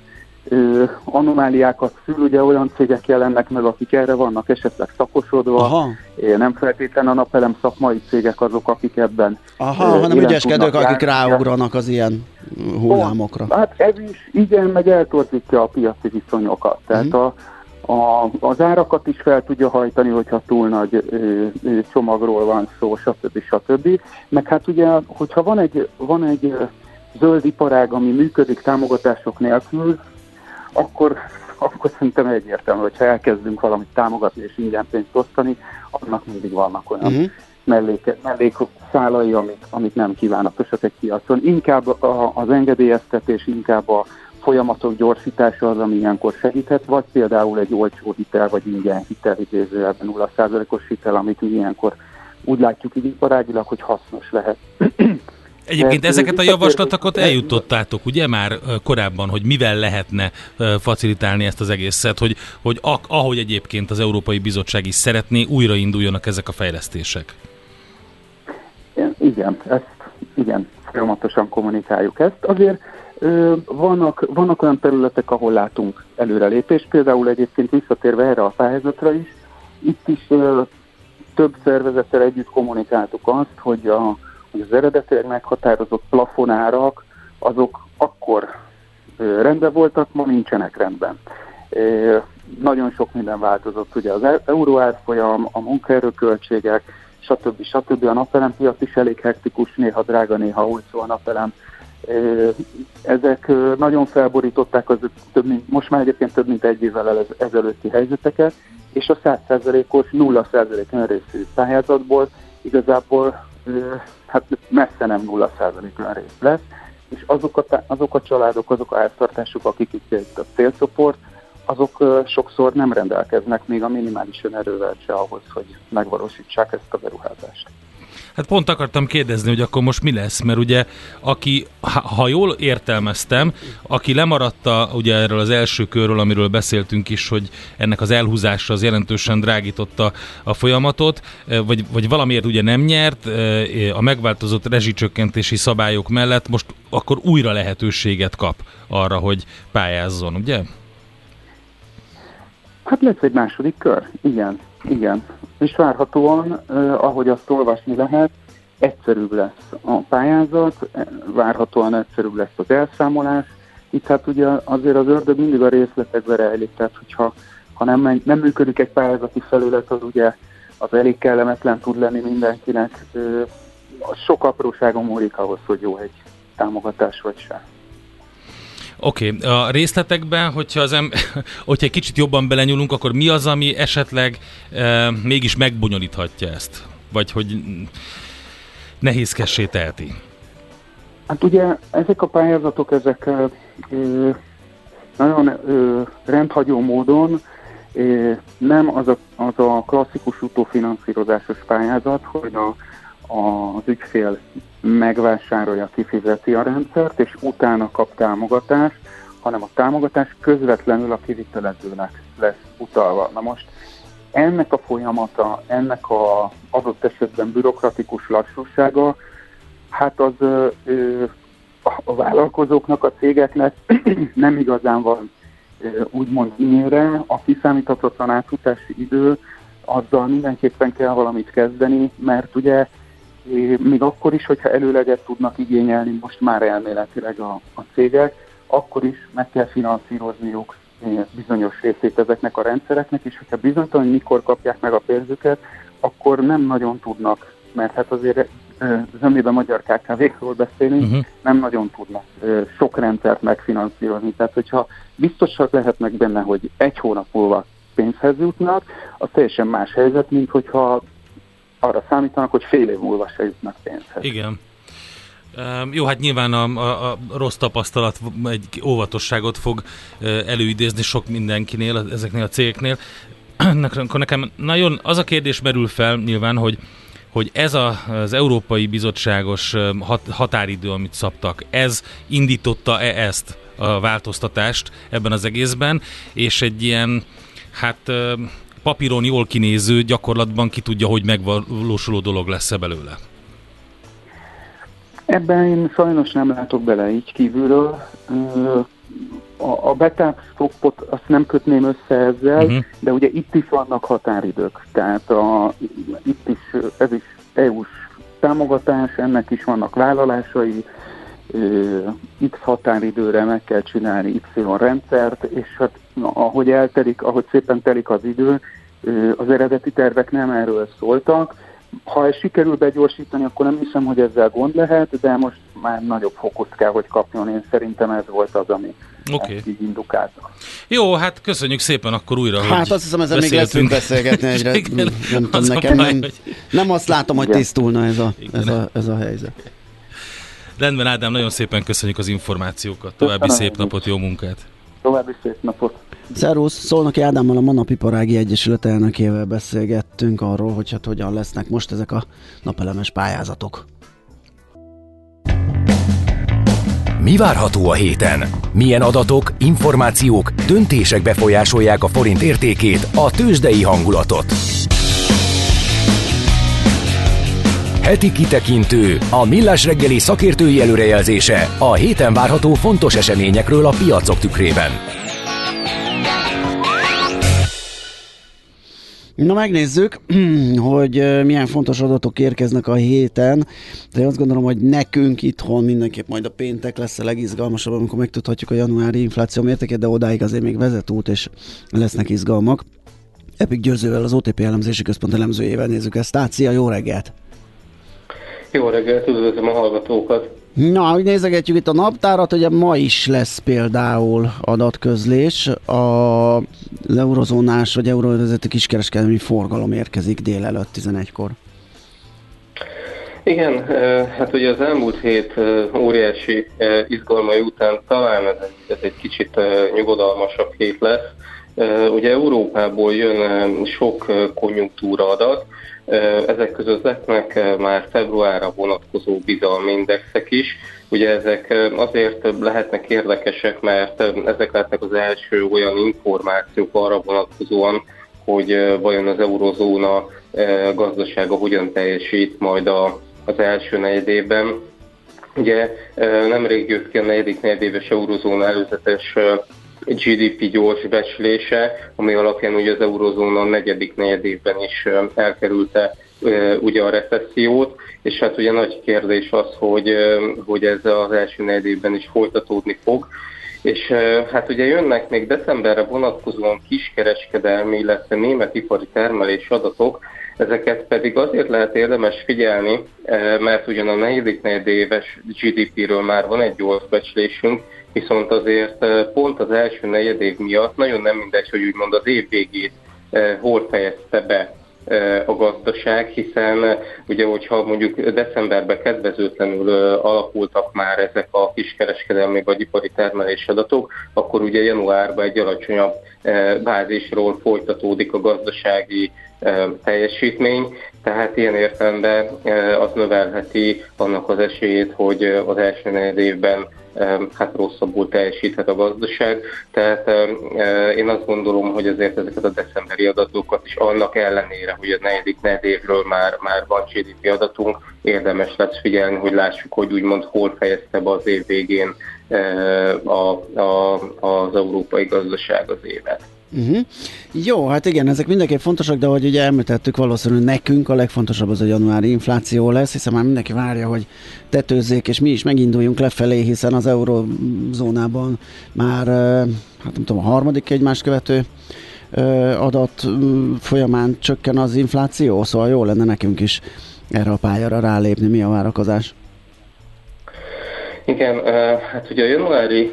ö, anomáliákat szül, ugye olyan cégek jelennek meg, akik erre vannak esetleg szakosodva, Aha. nem feltétlen a napelem szakmai cégek azok, akik ebben Aha, ö, hanem ügyeskedők, akik ráugranak az ilyen hullámokra. Hát ez is igen, meg eltorzítja a piaci viszonyokat. Tehát mm. a, a, az árakat is fel tudja hajtani, hogyha túl nagy ö, ö, csomagról van szó, stb. stb. Meg hát ugye, hogyha van egy, van egy zöld iparág, ami működik támogatások nélkül, akkor, akkor szerintem egyértelmű, hogyha elkezdünk valamit támogatni és ingyen pénzt osztani, annak mindig vannak olyan uh-huh. mellék, mellékszálai, amik, amik nem kívánatosak egy piacon. Inkább a, az engedélyeztetés, inkább a folyamatok gyorsítása az, ami ilyenkor segíthet, vagy például egy olcsó hitel, vagy ingyen hitel, idézőjelben 0%-os hitel, amit mi ilyenkor úgy látjuk így iparágilag, hogy hasznos lehet. Egyébként ezeket a javaslatokat eljutottátok, ugye már korábban, hogy mivel lehetne facilitálni ezt az egészet, hogy, hogy ahogy egyébként az Európai Bizottság is szeretné, újrainduljanak ezek a fejlesztések. Igen, ezt igen, folyamatosan kommunikáljuk ezt. Azért vannak, vannak olyan területek, ahol látunk előrelépést, például egyébként visszatérve erre a pályázatra is, itt is több szervezettel együtt kommunikáltuk azt, hogy, a, hogy az eredetileg meghatározott plafonárak, azok akkor rendben voltak, ma nincsenek rendben. Nagyon sok minden változott, ugye az e-, euróárfolyam, a munkaerőköltségek, stb. stb. A napelempiac is elég hektikus, néha drága, néha olcsó a napelem ezek nagyon felborították az több mint, most már egyébként több mint egy évvel ezelőtti helyzeteket, és a 100%-os, 0% önrészű pályázatból igazából hát messze nem 0% önrész lesz, és azok a, azok a családok, azok a háztartások, akik itt a célcsoport, azok sokszor nem rendelkeznek még a minimális önerővel se ahhoz, hogy megvalósítsák ezt a beruházást. Hát pont akartam kérdezni, hogy akkor most mi lesz, mert ugye, aki, ha jól értelmeztem, aki lemaradta ugye erről az első körről, amiről beszéltünk is, hogy ennek az elhúzása az jelentősen drágította a folyamatot, e, vagy, vagy valamiért ugye nem nyert, e, a megváltozott rezsicsökkentési szabályok mellett most akkor újra lehetőséget kap arra, hogy pályázzon, ugye? Hát lesz egy második kör, igen, igen és várhatóan, ahogy azt olvasni lehet, egyszerűbb lesz a pályázat, várhatóan egyszerűbb lesz az elszámolás. Itt hát ugye azért az ördög mindig a részletekbe rejlik, tehát hogyha ha nem, nem működik egy pályázati felület, az ugye az elég kellemetlen tud lenni mindenkinek. Sok apróságon múlik ahhoz, hogy jó egy támogatás vagy sem. Oké, okay. a részletekben, hogyha, az em- hogyha egy kicsit jobban belenyúlunk, akkor mi az, ami esetleg e, mégis megbonyolíthatja ezt? Vagy hogy nehézkessé teheti? Hát ugye ezek a pályázatok, ezek ö, ö, nagyon ö, rendhagyó módon ö, nem az a, az a klasszikus utófinanszírozásos pályázat, hogy a, az ügyfél megvásárolja, kifizeti a rendszert, és utána kap támogatást, hanem a támogatás közvetlenül a kivitelezőnek lesz utalva. Na most ennek a folyamata, ennek a adott esetben bürokratikus lassúsága, hát az ö, a vállalkozóknak, a cégeknek nem igazán van úgymond ínyére, a kiszámíthatatlan átfutási idő, azzal mindenképpen kell valamit kezdeni, mert ugye még akkor is, hogyha előleget tudnak igényelni most már elméletileg a, a cégek, akkor is meg kell finanszírozniuk bizonyos részét ezeknek a rendszereknek, és hogyha bizonytalan, hogy mikor kapják meg a pénzüket, akkor nem nagyon tudnak, mert hát azért zömében magyar KKV-król beszélünk, uh-huh. nem nagyon tudnak sok rendszert megfinanszírozni. Tehát, hogyha biztosak lehetnek benne, hogy egy hónap múlva pénzhez jutnak, az teljesen más helyzet, mint hogyha arra számítanak, hogy fél év múlva se jutnak pénzhez. Igen. Um, jó, hát nyilván a, a, a rossz tapasztalat egy óvatosságot fog előidézni sok mindenkinél, ezeknél a cégeknél. akkor nekem nagyon az a kérdés merül fel nyilván, hogy hogy ez a, az Európai Bizottságos hat, határidő, amit szabtak, ez indította-e ezt a változtatást ebben az egészben, és egy ilyen, hát papíron jól kinéző, gyakorlatban ki tudja, hogy megvalósuló dolog lesz-e belőle? Ebben én sajnos nem látok bele így kívülről. A, a azt nem kötném össze ezzel, uh-huh. de ugye itt is vannak határidők. Tehát a, itt is, ez is EU-s támogatás, ennek is vannak vállalásai, X határidőre meg kell csinálni Y rendszert, és hát ahogy eltelik, ahogy szépen telik az idő, az eredeti tervek nem erről szóltak. Ha ez sikerül begyorsítani, akkor nem hiszem, hogy ezzel gond lehet, de most már nagyobb fókuszt kell, hogy kapjon. Én szerintem ez volt az, ami okay. így indukálta. Jó, hát köszönjük szépen akkor újra, Hát azt hiszem, ezzel még leszünk beszélgetni egyre. Igen, nem tudom, nekem nem, nem azt látom, hogy tisztulna ez a, ez a, ez a helyzet. Rendben, Ádám, nagyon szépen köszönjük az információkat. További Köszönöm. szép napot, jó munkát! További szép napot! Szervusz! Szolnoki Ádámmal a Manapiparági Egyesület elnökével beszélgettünk arról, hogy hát hogyan lesznek most ezek a napelemes pályázatok. Mi várható a héten? Milyen adatok, információk, döntések befolyásolják a forint értékét, a tőzsdei hangulatot? Heti kitekintő, a millás reggeli szakértői előrejelzése a héten várható fontos eseményekről a piacok tükrében. Na megnézzük, hogy milyen fontos adatok érkeznek a héten, de azt gondolom, hogy nekünk itthon mindenképp majd a péntek lesz a legizgalmasabb, amikor megtudhatjuk a januári infláció mértékét, de odáig azért még vezet út, és lesznek izgalmak. Epik Győzővel, az OTP elemzési központ elemzőjével nézzük ezt. Tácia, jó reggelt! Jó reggelt, üdvözlöm a hallgatókat! Na, hogy nézegetjük itt a naptárat, ugye ma is lesz például adatközlés, a, eurozónás vagy euróvezeti kiskereskedelmi forgalom érkezik délelőtt 11-kor. Igen, hát ugye az elmúlt hét óriási izgalmai után talán ez egy, ez egy kicsit nyugodalmasabb hét lesz. Ugye Európából jön sok konjunktúra adat, ezek között lesznek már februárra vonatkozó bizalmi indexek is. Ugye ezek azért lehetnek érdekesek, mert ezek lehetnek az első olyan információk arra vonatkozóan, hogy vajon az eurozóna gazdasága hogyan teljesít majd a, az első negyedében. Ugye nemrég jött ki a negyedik negyedéves eurozóna előzetes GDP gyors becslése, ami alapján ugye az eurozóna negyedik negyedében is elkerülte ugye a recessziót, és hát ugye nagy kérdés az, hogy, hogy ez az első negyedében is folytatódni fog. És hát ugye jönnek még decemberre vonatkozóan kiskereskedelmi, illetve német ipari termelés adatok, ezeket pedig azért lehet érdemes figyelni, mert ugyan a negyedik negyedéves GDP-ről már van egy gyors becslésünk, viszont azért pont az első negyedév miatt nagyon nem mindegy, hogy úgymond az év végét hol fejezte be a gazdaság, hiszen ugye, hogyha mondjuk decemberben kedvezőtlenül alakultak már ezek a kiskereskedelmi vagy ipari termelés adatok, akkor ugye januárban egy alacsonyabb bázisról folytatódik a gazdasági teljesítmény, tehát ilyen értelemben az növelheti annak az esélyét, hogy az első negyed évben hát rosszabbul teljesíthet a gazdaság. Tehát én azt gondolom, hogy azért ezeket a decemberi adatokat is annak ellenére, hogy a negyedik évről már, már van GDP adatunk, érdemes lesz figyelni, hogy lássuk, hogy úgymond hol fejezte be az év végén a, a, az európai gazdaság az évet. Uh-huh. Jó, hát igen, ezek mindenképp fontosak, de ahogy ugye említettük, valószínűleg nekünk a legfontosabb az a januári infláció lesz, hiszen már mindenki várja, hogy tetőzzék, és mi is meginduljunk lefelé, hiszen az eurozónában már, hát nem tudom, a harmadik egymást követő adat folyamán csökken az infláció, szóval jó lenne nekünk is erre a pályára rálépni. Mi a várakozás? Igen, hát ugye a januári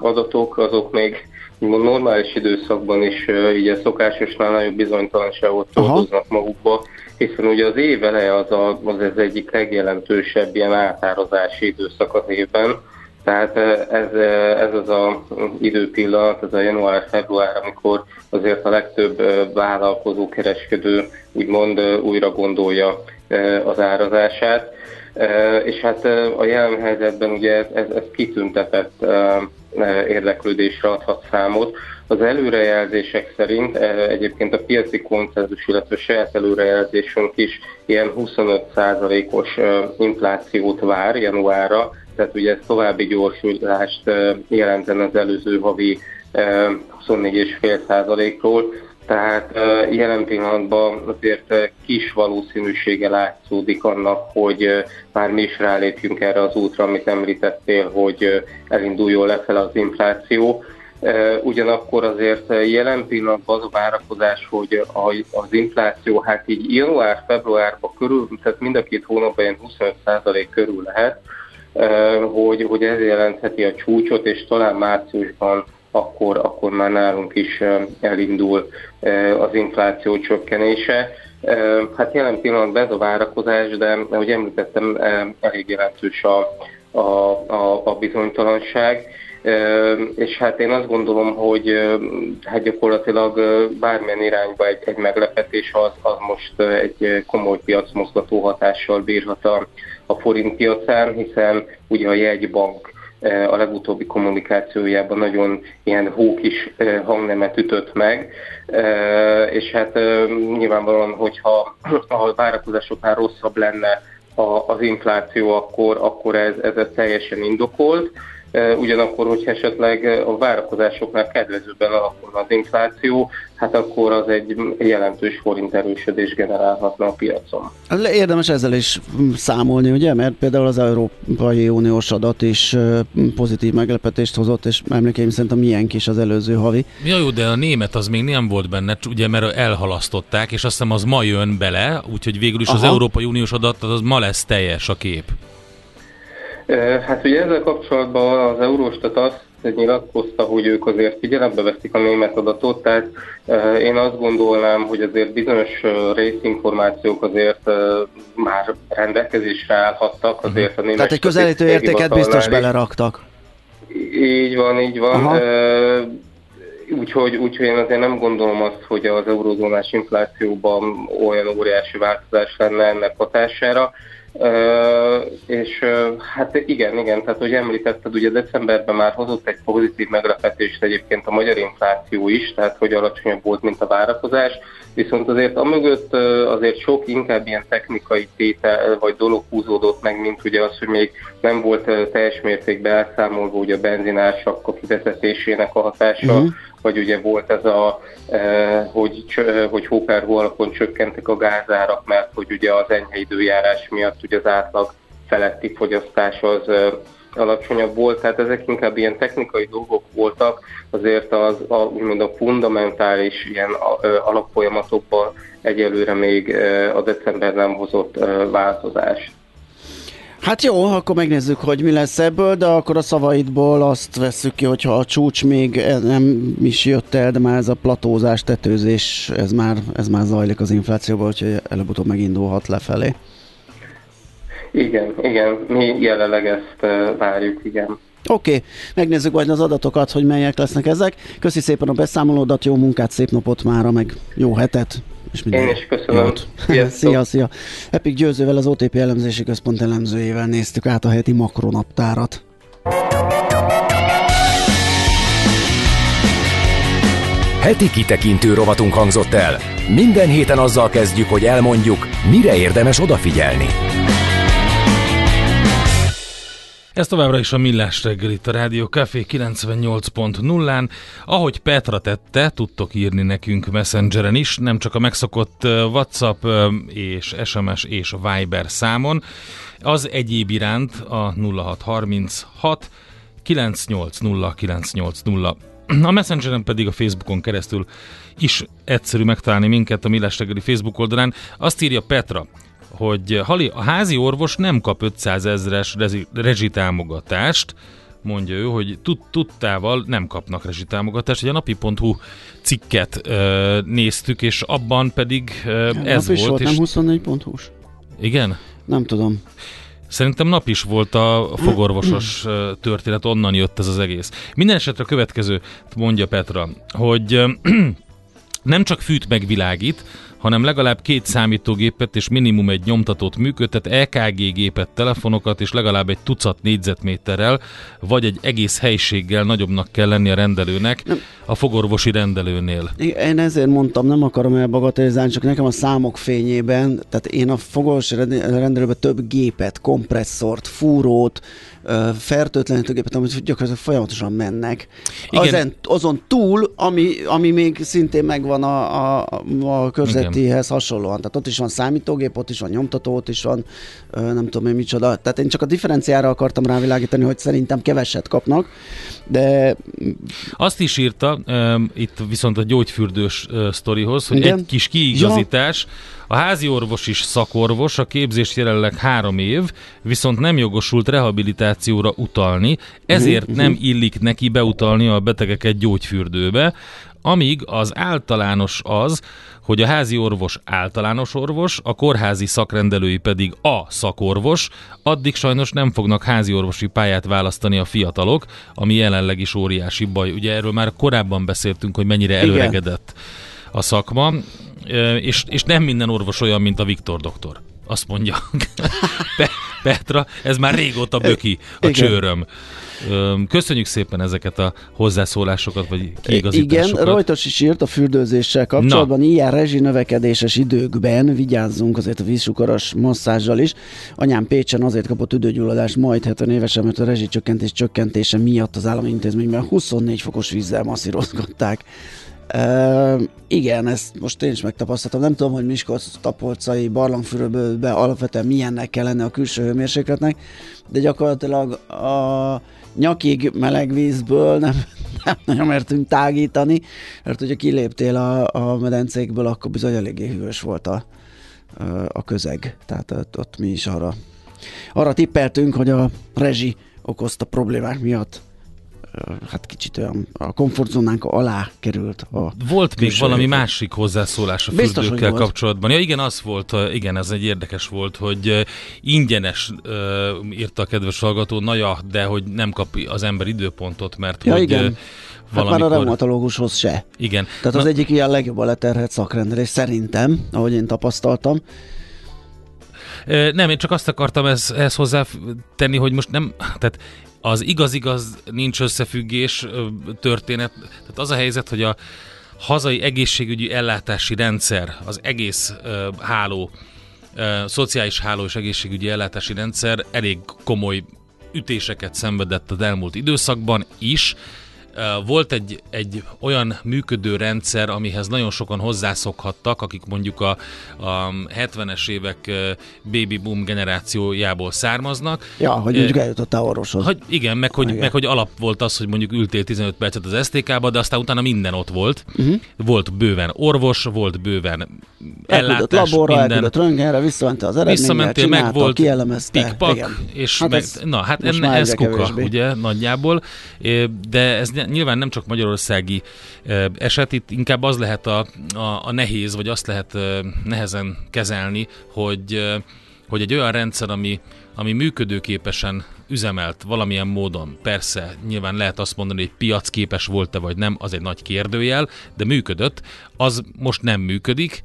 adatok azok még normális időszakban is így a szokásosnál nagyobb bizonytalanságot hordoznak magukba, hiszen ugye az év eleje az, a, az az egyik legjelentősebb ilyen átározási időszak az évben, Tehát ez, ez az a időpillanat, ez a január-február, amikor azért a legtöbb vállalkozó, kereskedő úgymond újra gondolja az árazását. És hát a jelen helyzetben ugye ez, ez, ez kitüntetett érdeklődésre adhat számot. Az előrejelzések szerint egyébként a piaci konszenzus, illetve saját előrejelzésünk is ilyen 25%-os inflációt vár januárra, tehát ugye ez további gyorsulást jelenten az előző havi 24,5%-ról, tehát jelen pillanatban azért kis valószínűsége látszódik annak, hogy már mi is rálépjünk erre az útra, amit említettél, hogy elinduljon lefelé az infláció. Ugyanakkor azért jelen pillanatban az a várakozás, hogy az infláció hát így január-februárban körül, tehát mind a két hónapban ilyen 25% körül lehet, hogy, hogy ez jelentheti a csúcsot, és talán márciusban akkor, akkor már nálunk is elindul az infláció csökkenése. Hát jelen pillanatban ez a várakozás, de ahogy említettem, elég jelentős a, a, a, a bizonytalanság. És hát én azt gondolom, hogy hát gyakorlatilag bármilyen irányba egy, egy meglepetés az, az most egy komoly piacmozgató hatással bírhat a, a forint piacán, hiszen ugye a jegybank a legutóbbi kommunikációjában nagyon ilyen hókis hangnemet ütött meg, és hát nyilvánvalóan, hogyha a várakozásoknál rosszabb lenne az infláció, akkor, akkor ez, ez teljesen indokolt. Ugyanakkor, hogyha esetleg a várakozásoknál kedvezőben alakulna az infláció, hát akkor az egy jelentős forint erősödés generálhatna a piacon. Érdemes ezzel is számolni, ugye? Mert például az Európai Uniós adat is pozitív meglepetést hozott, és emlékeim szerint a milyen is az előző havi. Ja jó, de a német az még nem volt benne, ugye mert elhalasztották, és azt hiszem az ma jön bele, úgyhogy végül is Aha. az Európai Uniós adat az ma lesz teljes a kép. Hát ugye ezzel kapcsolatban az Eurostat azt nyilatkozta, hogy ők azért figyelembe veszik a német adatot, tehát én azt gondolnám, hogy azért bizonyos részinformációk azért már rendelkezésre állhattak, mhm. azért a német Tehát egy közelítő értéket biztos beleraktak. Így van, így van. Úgyhogy, úgyhogy én azért nem gondolom azt, hogy az eurozónás inflációban olyan óriási változás lenne ennek hatására. És hát igen, igen, tehát hogy említetted, ugye decemberben már hozott egy pozitív meglepetést egyébként a magyar infláció is, tehát hogy alacsonyabb volt, mint a várakozás, viszont azért amögött azért sok inkább ilyen technikai tétel vagy dolog húzódott meg, mint ugye az, hogy még nem volt teljes mértékben elszámolva ugye a benzinársak a kivezetésének a hatása, uh-huh vagy ugye volt ez a, hogy, hogy hópárhó alapon csökkentek a gázárak, mert hogy ugye az enyhe időjárás miatt ugye az átlag feletti fogyasztás az alacsonyabb volt, tehát ezek inkább ilyen technikai dolgok voltak, azért az a, úgymond a fundamentális ilyen e, alapfolyamatokban egyelőre még a december nem hozott változást. Hát jó, akkor megnézzük, hogy mi lesz ebből, de akkor a szavaidból azt vesszük ki, hogyha a csúcs még nem is jött el, de már ez a platózás, tetőzés, ez már, ez már zajlik az inflációban, úgyhogy előbb-utóbb megindulhat lefelé. Igen, igen, mi jelenleg ezt várjuk, igen. Oké, okay. megnézzük majd az adatokat, hogy melyek lesznek ezek. Köszi szépen a beszámolódat, jó munkát, szép napot mára, meg jó hetet. És Én is köszönöm. szia, szia. Epik Győzővel, az OTP elemzési központ elemzőjével néztük át a heti makronaptárat. Heti kitekintő rovatunk hangzott el. Minden héten azzal kezdjük, hogy elmondjuk, mire érdemes odafigyelni. Ez továbbra is a Millás reggel itt a Rádió Café 98.0-án. Ahogy Petra tette, tudtok írni nekünk Messengeren is, nem csak a megszokott WhatsApp és SMS és Viber számon, az egyéb iránt a 0636 980 980 a Messengeren pedig a Facebookon keresztül is egyszerű megtalálni minket a Millás reggeli Facebook oldalán. Azt írja Petra, hogy Hali, a házi orvos nem kap 500 ezres rezsitámogatást, mondja ő, hogy tud, tudtával nem kapnak rezsitámogatást. Egy a napi.hu cikket ö, néztük, és abban pedig ö, ez volt. volt és... nem 24.hu-s? Igen? Nem tudom. Szerintem nap is volt a fogorvosos történet, onnan jött ez az egész. Minden esetre a következő mondja Petra, hogy nem csak fűt meg világít, hanem legalább két számítógépet és minimum egy nyomtatót működtet, EKG gépet, telefonokat és legalább egy tucat négyzetméterrel, vagy egy egész helységgel nagyobbnak kell lenni a rendelőnek, a fogorvosi rendelőnél. Én ezért mondtam, nem akarom elbagatelizálni, csak nekem a számok fényében, tehát én a fogorvosi rendelőben több gépet, kompresszort, fúrót, fertőtlenítőgépet, amit gyakorlatilag folyamatosan mennek. Igen. Azon, azon túl, ami, ami még szintén megvan a, a, a körzetihez hasonlóan. Tehát ott is van számítógép, ott is van nyomtató, ott is van nem tudom én micsoda. Tehát én csak a differenciára akartam rávilágítani, hogy szerintem keveset kapnak, de Azt is írta, itt viszont a gyógyfürdős sztorihoz, hogy Igen. egy kis kiigazítás, a házi orvos is szakorvos, a képzés jelenleg három év, viszont nem jogosult rehabilitációra utalni, ezért nem illik neki beutalni a betegeket gyógyfürdőbe, amíg az általános az, hogy a házi orvos általános orvos, a kórházi szakrendelői pedig a szakorvos, addig sajnos nem fognak házi orvosi pályát választani a fiatalok, ami jelenleg is óriási baj. Ugye erről már korábban beszéltünk, hogy mennyire Igen. előregedett a szakma, és, és nem minden orvos olyan, mint a Viktor doktor. Azt mondja Pe- Petra, ez már régóta böki a Igen. csőröm. Köszönjük szépen ezeket a hozzászólásokat, vagy Igen, kiigazításokat. Rajtos is írt a fürdőzéssel kapcsolatban, ilyen rezsi növekedéses időkben vigyázzunk azért a vízsugaras masszázsal is. Anyám Pécsen azért kapott üdőgyulladást majd 70 évesen, mert a rezsicsökkentés csökkentése miatt az állami intézményben 24 fokos vízzel masszírozgatták. Uh, igen, ezt most én is megtapasztaltam. Nem tudom, hogy Miskolc tapolcai barlangfürödbe alapvetően milyennek kell lenni a külső hőmérsékletnek, de gyakorlatilag a nyakig meleg vízből nem, nem nagyon mertünk tágítani, mert hogyha kiléptél a, a medencékből, akkor bizony eléggé hűvös volt a, a közeg. Tehát ott, ott mi is arra, arra tippeltünk, hogy a rezsi okozta problémák miatt hát kicsit olyan a komfortzónánk alá került a Volt még valami évek. másik hozzászólás a Biztos, fürdőkkel kapcsolatban. Ja igen, az volt, igen, ez egy érdekes volt, hogy ingyenes írta a kedves hallgató, na ja, de hogy nem kap az ember időpontot, mert Ja, hogy igen. uh, Hát már a valamikor... reumatológushoz se. igen. Tehát az egyik ilyen legjobban leterhelt szakrendelés szerintem, ahogy én tapasztaltam. Nem, én csak azt akartam ez, ehhez hozzátenni, hogy most nem, tehát az igaz-igaz nincs összefüggés történet, tehát az a helyzet, hogy a hazai egészségügyi ellátási rendszer, az egész háló, szociális háló és egészségügyi ellátási rendszer elég komoly ütéseket szenvedett az elmúlt időszakban is. Volt egy, egy olyan működő rendszer, amihez nagyon sokan hozzászokhattak, akik mondjuk a, a 70-es évek baby boom generációjából származnak. Ja, hogy mondjuk eljutottál orvoshoz. hogy igen, meg hogy, Igen. meg hogy alap volt az, hogy mondjuk ültél 15 percet az STK-ba, de aztán utána minden ott volt. Uh-huh. Volt bőven orvos, volt bőven Elküldött ellátás, laborra, minden. elküldött röntgenre, visszamentél az eredményre, Visszamentél, meg volt kielemezte. pikpak, és Hát meg, ez na hát enne, ez kuka, kevésbé. ugye, nagyjából, de ez nyilván nem csak magyarországi eset, itt inkább az lehet a, a, a nehéz, vagy azt lehet eh, nehezen kezelni, hogy, hogy egy olyan rendszer, ami, ami működőképesen üzemelt valamilyen módon, persze nyilván lehet azt mondani, hogy piacképes volt-e vagy nem, az egy nagy kérdőjel, de működött, az most nem működik,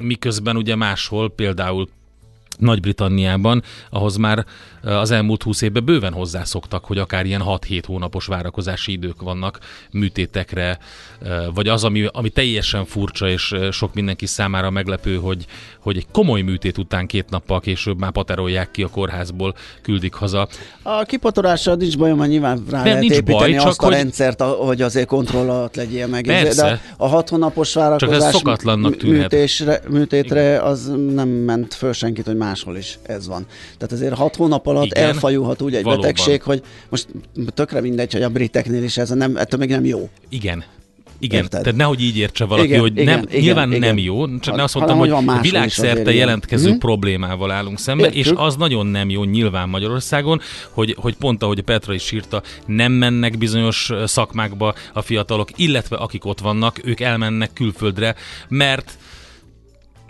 miközben ugye máshol például nagy-Britanniában, ahhoz már az elmúlt 20 évben bőven hozzászoktak, hogy akár ilyen 6-7 hónapos várakozási idők vannak műtétekre, vagy az, ami, ami teljesen furcsa és sok mindenki számára meglepő, hogy, hogy egy komoly műtét után két nappal később már paterolják ki a kórházból, küldik haza. A kipatorással nincs bajom, mert nyilván rá Nem, lehet nincs építeni baj, csak azt a hogy- rendszert, hogy azért kontroll alatt legyél meg. Persze. De a hat hónapos várakozás szokatlannak mű- tűnhet. műtésre, műtétre az nem ment föl senkit, hogy máshol is ez van. Tehát azért hat hónap alatt Igen, elfajulhat úgy egy valóban. betegség, hogy most tökre mindegy, hogy a briteknél is ez nem, ettől még nem jó. Igen. Igen, Érted? tehát nehogy így értse valaki, Igen, hogy igen, nem, igen, nyilván igen. nem jó, csak Ha- azt mondtam, hogy, világszerte azért ilyen. jelentkező Mhm. problémával állunk szembe, és Értjük. az nagyon nem jó nyilván Magyarországon, hogy, hogy pont ahogy a Petra is írta, nem mennek bizonyos szakmákba a fiatalok, illetve akik ott vannak, ők elmennek külföldre, mert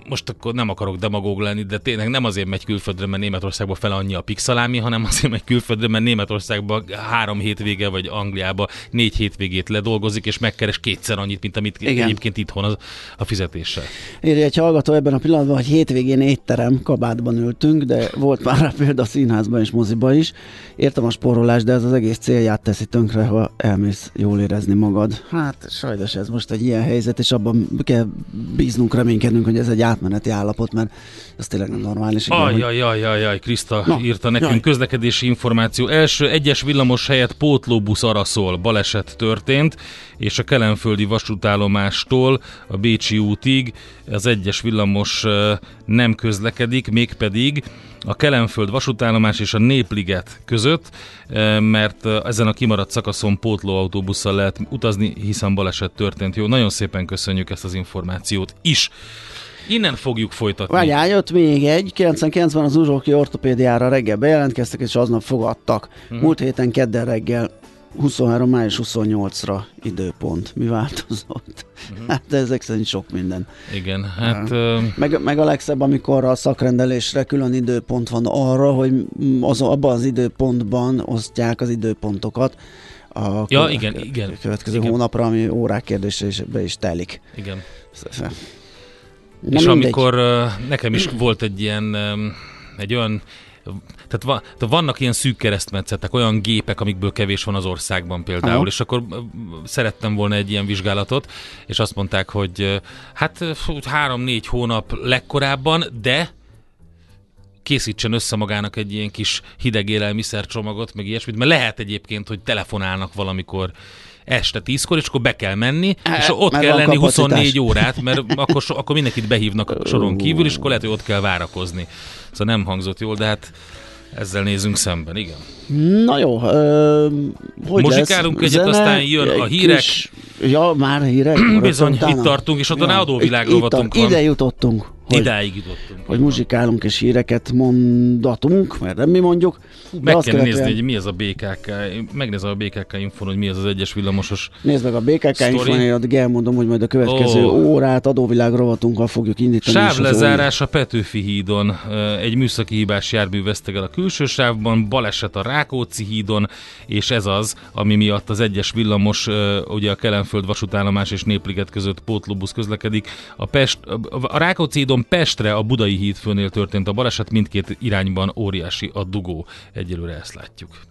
most akkor nem akarok demagóg lenni, de tényleg nem azért megy külföldre, mert Németországba fel annyi a pixalámi, hanem azért megy külföldre, mert Németországba három hétvége, vagy Angliába négy hétvégét ledolgozik, és megkeres kétszer annyit, mint amit Igen. egyébként itthon az, a fizetéssel. Írja egy hallgató ebben a pillanatban, hogy hétvégén étterem kabátban ültünk, de volt már rá példa a színházban és moziba is. Értem a spórolás, de ez az egész célját teszi tönkre, ha elmész jól érezni magad. Hát sajnos ez most egy ilyen helyzet, és abban kell bíznunk, reménykednünk, hogy ez egy átmeneti állapot, mert ez tényleg nem normális. Ajajajajaj, Kriszta Na, írta nekünk jaj. közlekedési információ. Első egyes villamos helyett pótlóbusz araszol, baleset történt, és a Kelenföldi vasútállomástól a Bécsi útig az egyes villamos nem közlekedik, mégpedig a Kelenföld vasútállomás és a Népliget között, mert ezen a kimaradt szakaszon pótlóautóbusszal lehet utazni, hiszen baleset történt. Jó, nagyon szépen köszönjük ezt az információt is. Innen fogjuk folytatni. Várjál, jött még egy. 99-ben az Uzsóki ortopédiára reggel bejelentkeztek, és aznap fogadtak. Hmm. Múlt héten kedden reggel 23. május 28-ra időpont. Mi változott? Uh-huh. Hát ezek szerint sok minden. Igen, hát... Uh, meg, meg a legszebb, amikor a szakrendelésre külön időpont van arra, hogy az, abban az időpontban osztják az időpontokat a ja, igen, igen, következő igen. hónapra, ami órák kérdése is be is telik. Igen. Nem és mindegy. amikor nekem is volt egy ilyen, egy olyan tehát, va, tehát vannak ilyen szűk keresztmetszetek, olyan gépek, amikből kevés van az országban például, Aha. és akkor szerettem volna egy ilyen vizsgálatot, és azt mondták, hogy hát három-négy hónap legkorábban, de készítsen össze magának egy ilyen kis hideg élelmiszercsomagot, meg ilyesmit, mert lehet egyébként, hogy telefonálnak valamikor este tízkor, és akkor be kell menni, e, és ott kell lenni kapacitás. 24 órát, mert akkor, akkor mindenkit behívnak a soron kívül, és akkor lehet, hogy ott kell várakozni. Szóval nem hangzott jól, de hát ezzel nézünk szemben, igen. Na jó, ö, hogy Muzsikálunk lesz? egyet, Zene, aztán jön a hírek. Kis, ja, már hírek. Bizony, itt tartunk, és ott a adóvilág rovatunk van. Ide jutottunk. Hogy, Idáig jutottunk. Hogy muzsikálunk és híreket mondatunk, mert nem mi mondjuk. Meg kell követően... nézni, hogy mi az a BKK, megnézem a BKK infon, hogy mi az az egyes villamosos Nézd meg a BKK infon, addig elmondom, hogy majd a következő oh. órát adóvilág rovatunkkal fogjuk indítani. Sávlezárás a Petőfi hídon. Egy műszaki hibás jármű veszteg el a külső sávban, baleset a Rákóczi hídon, és ez az, ami miatt az egyes villamos, ugye a Kelenföld vasútállomás és Népliget között pótlóbusz közlekedik. A, Pest, a Rákóczi hídon Pestre a Budai hídfőnél történt a baleset, mindkét irányban óriási a dugó. Egyelőre ezt látjuk.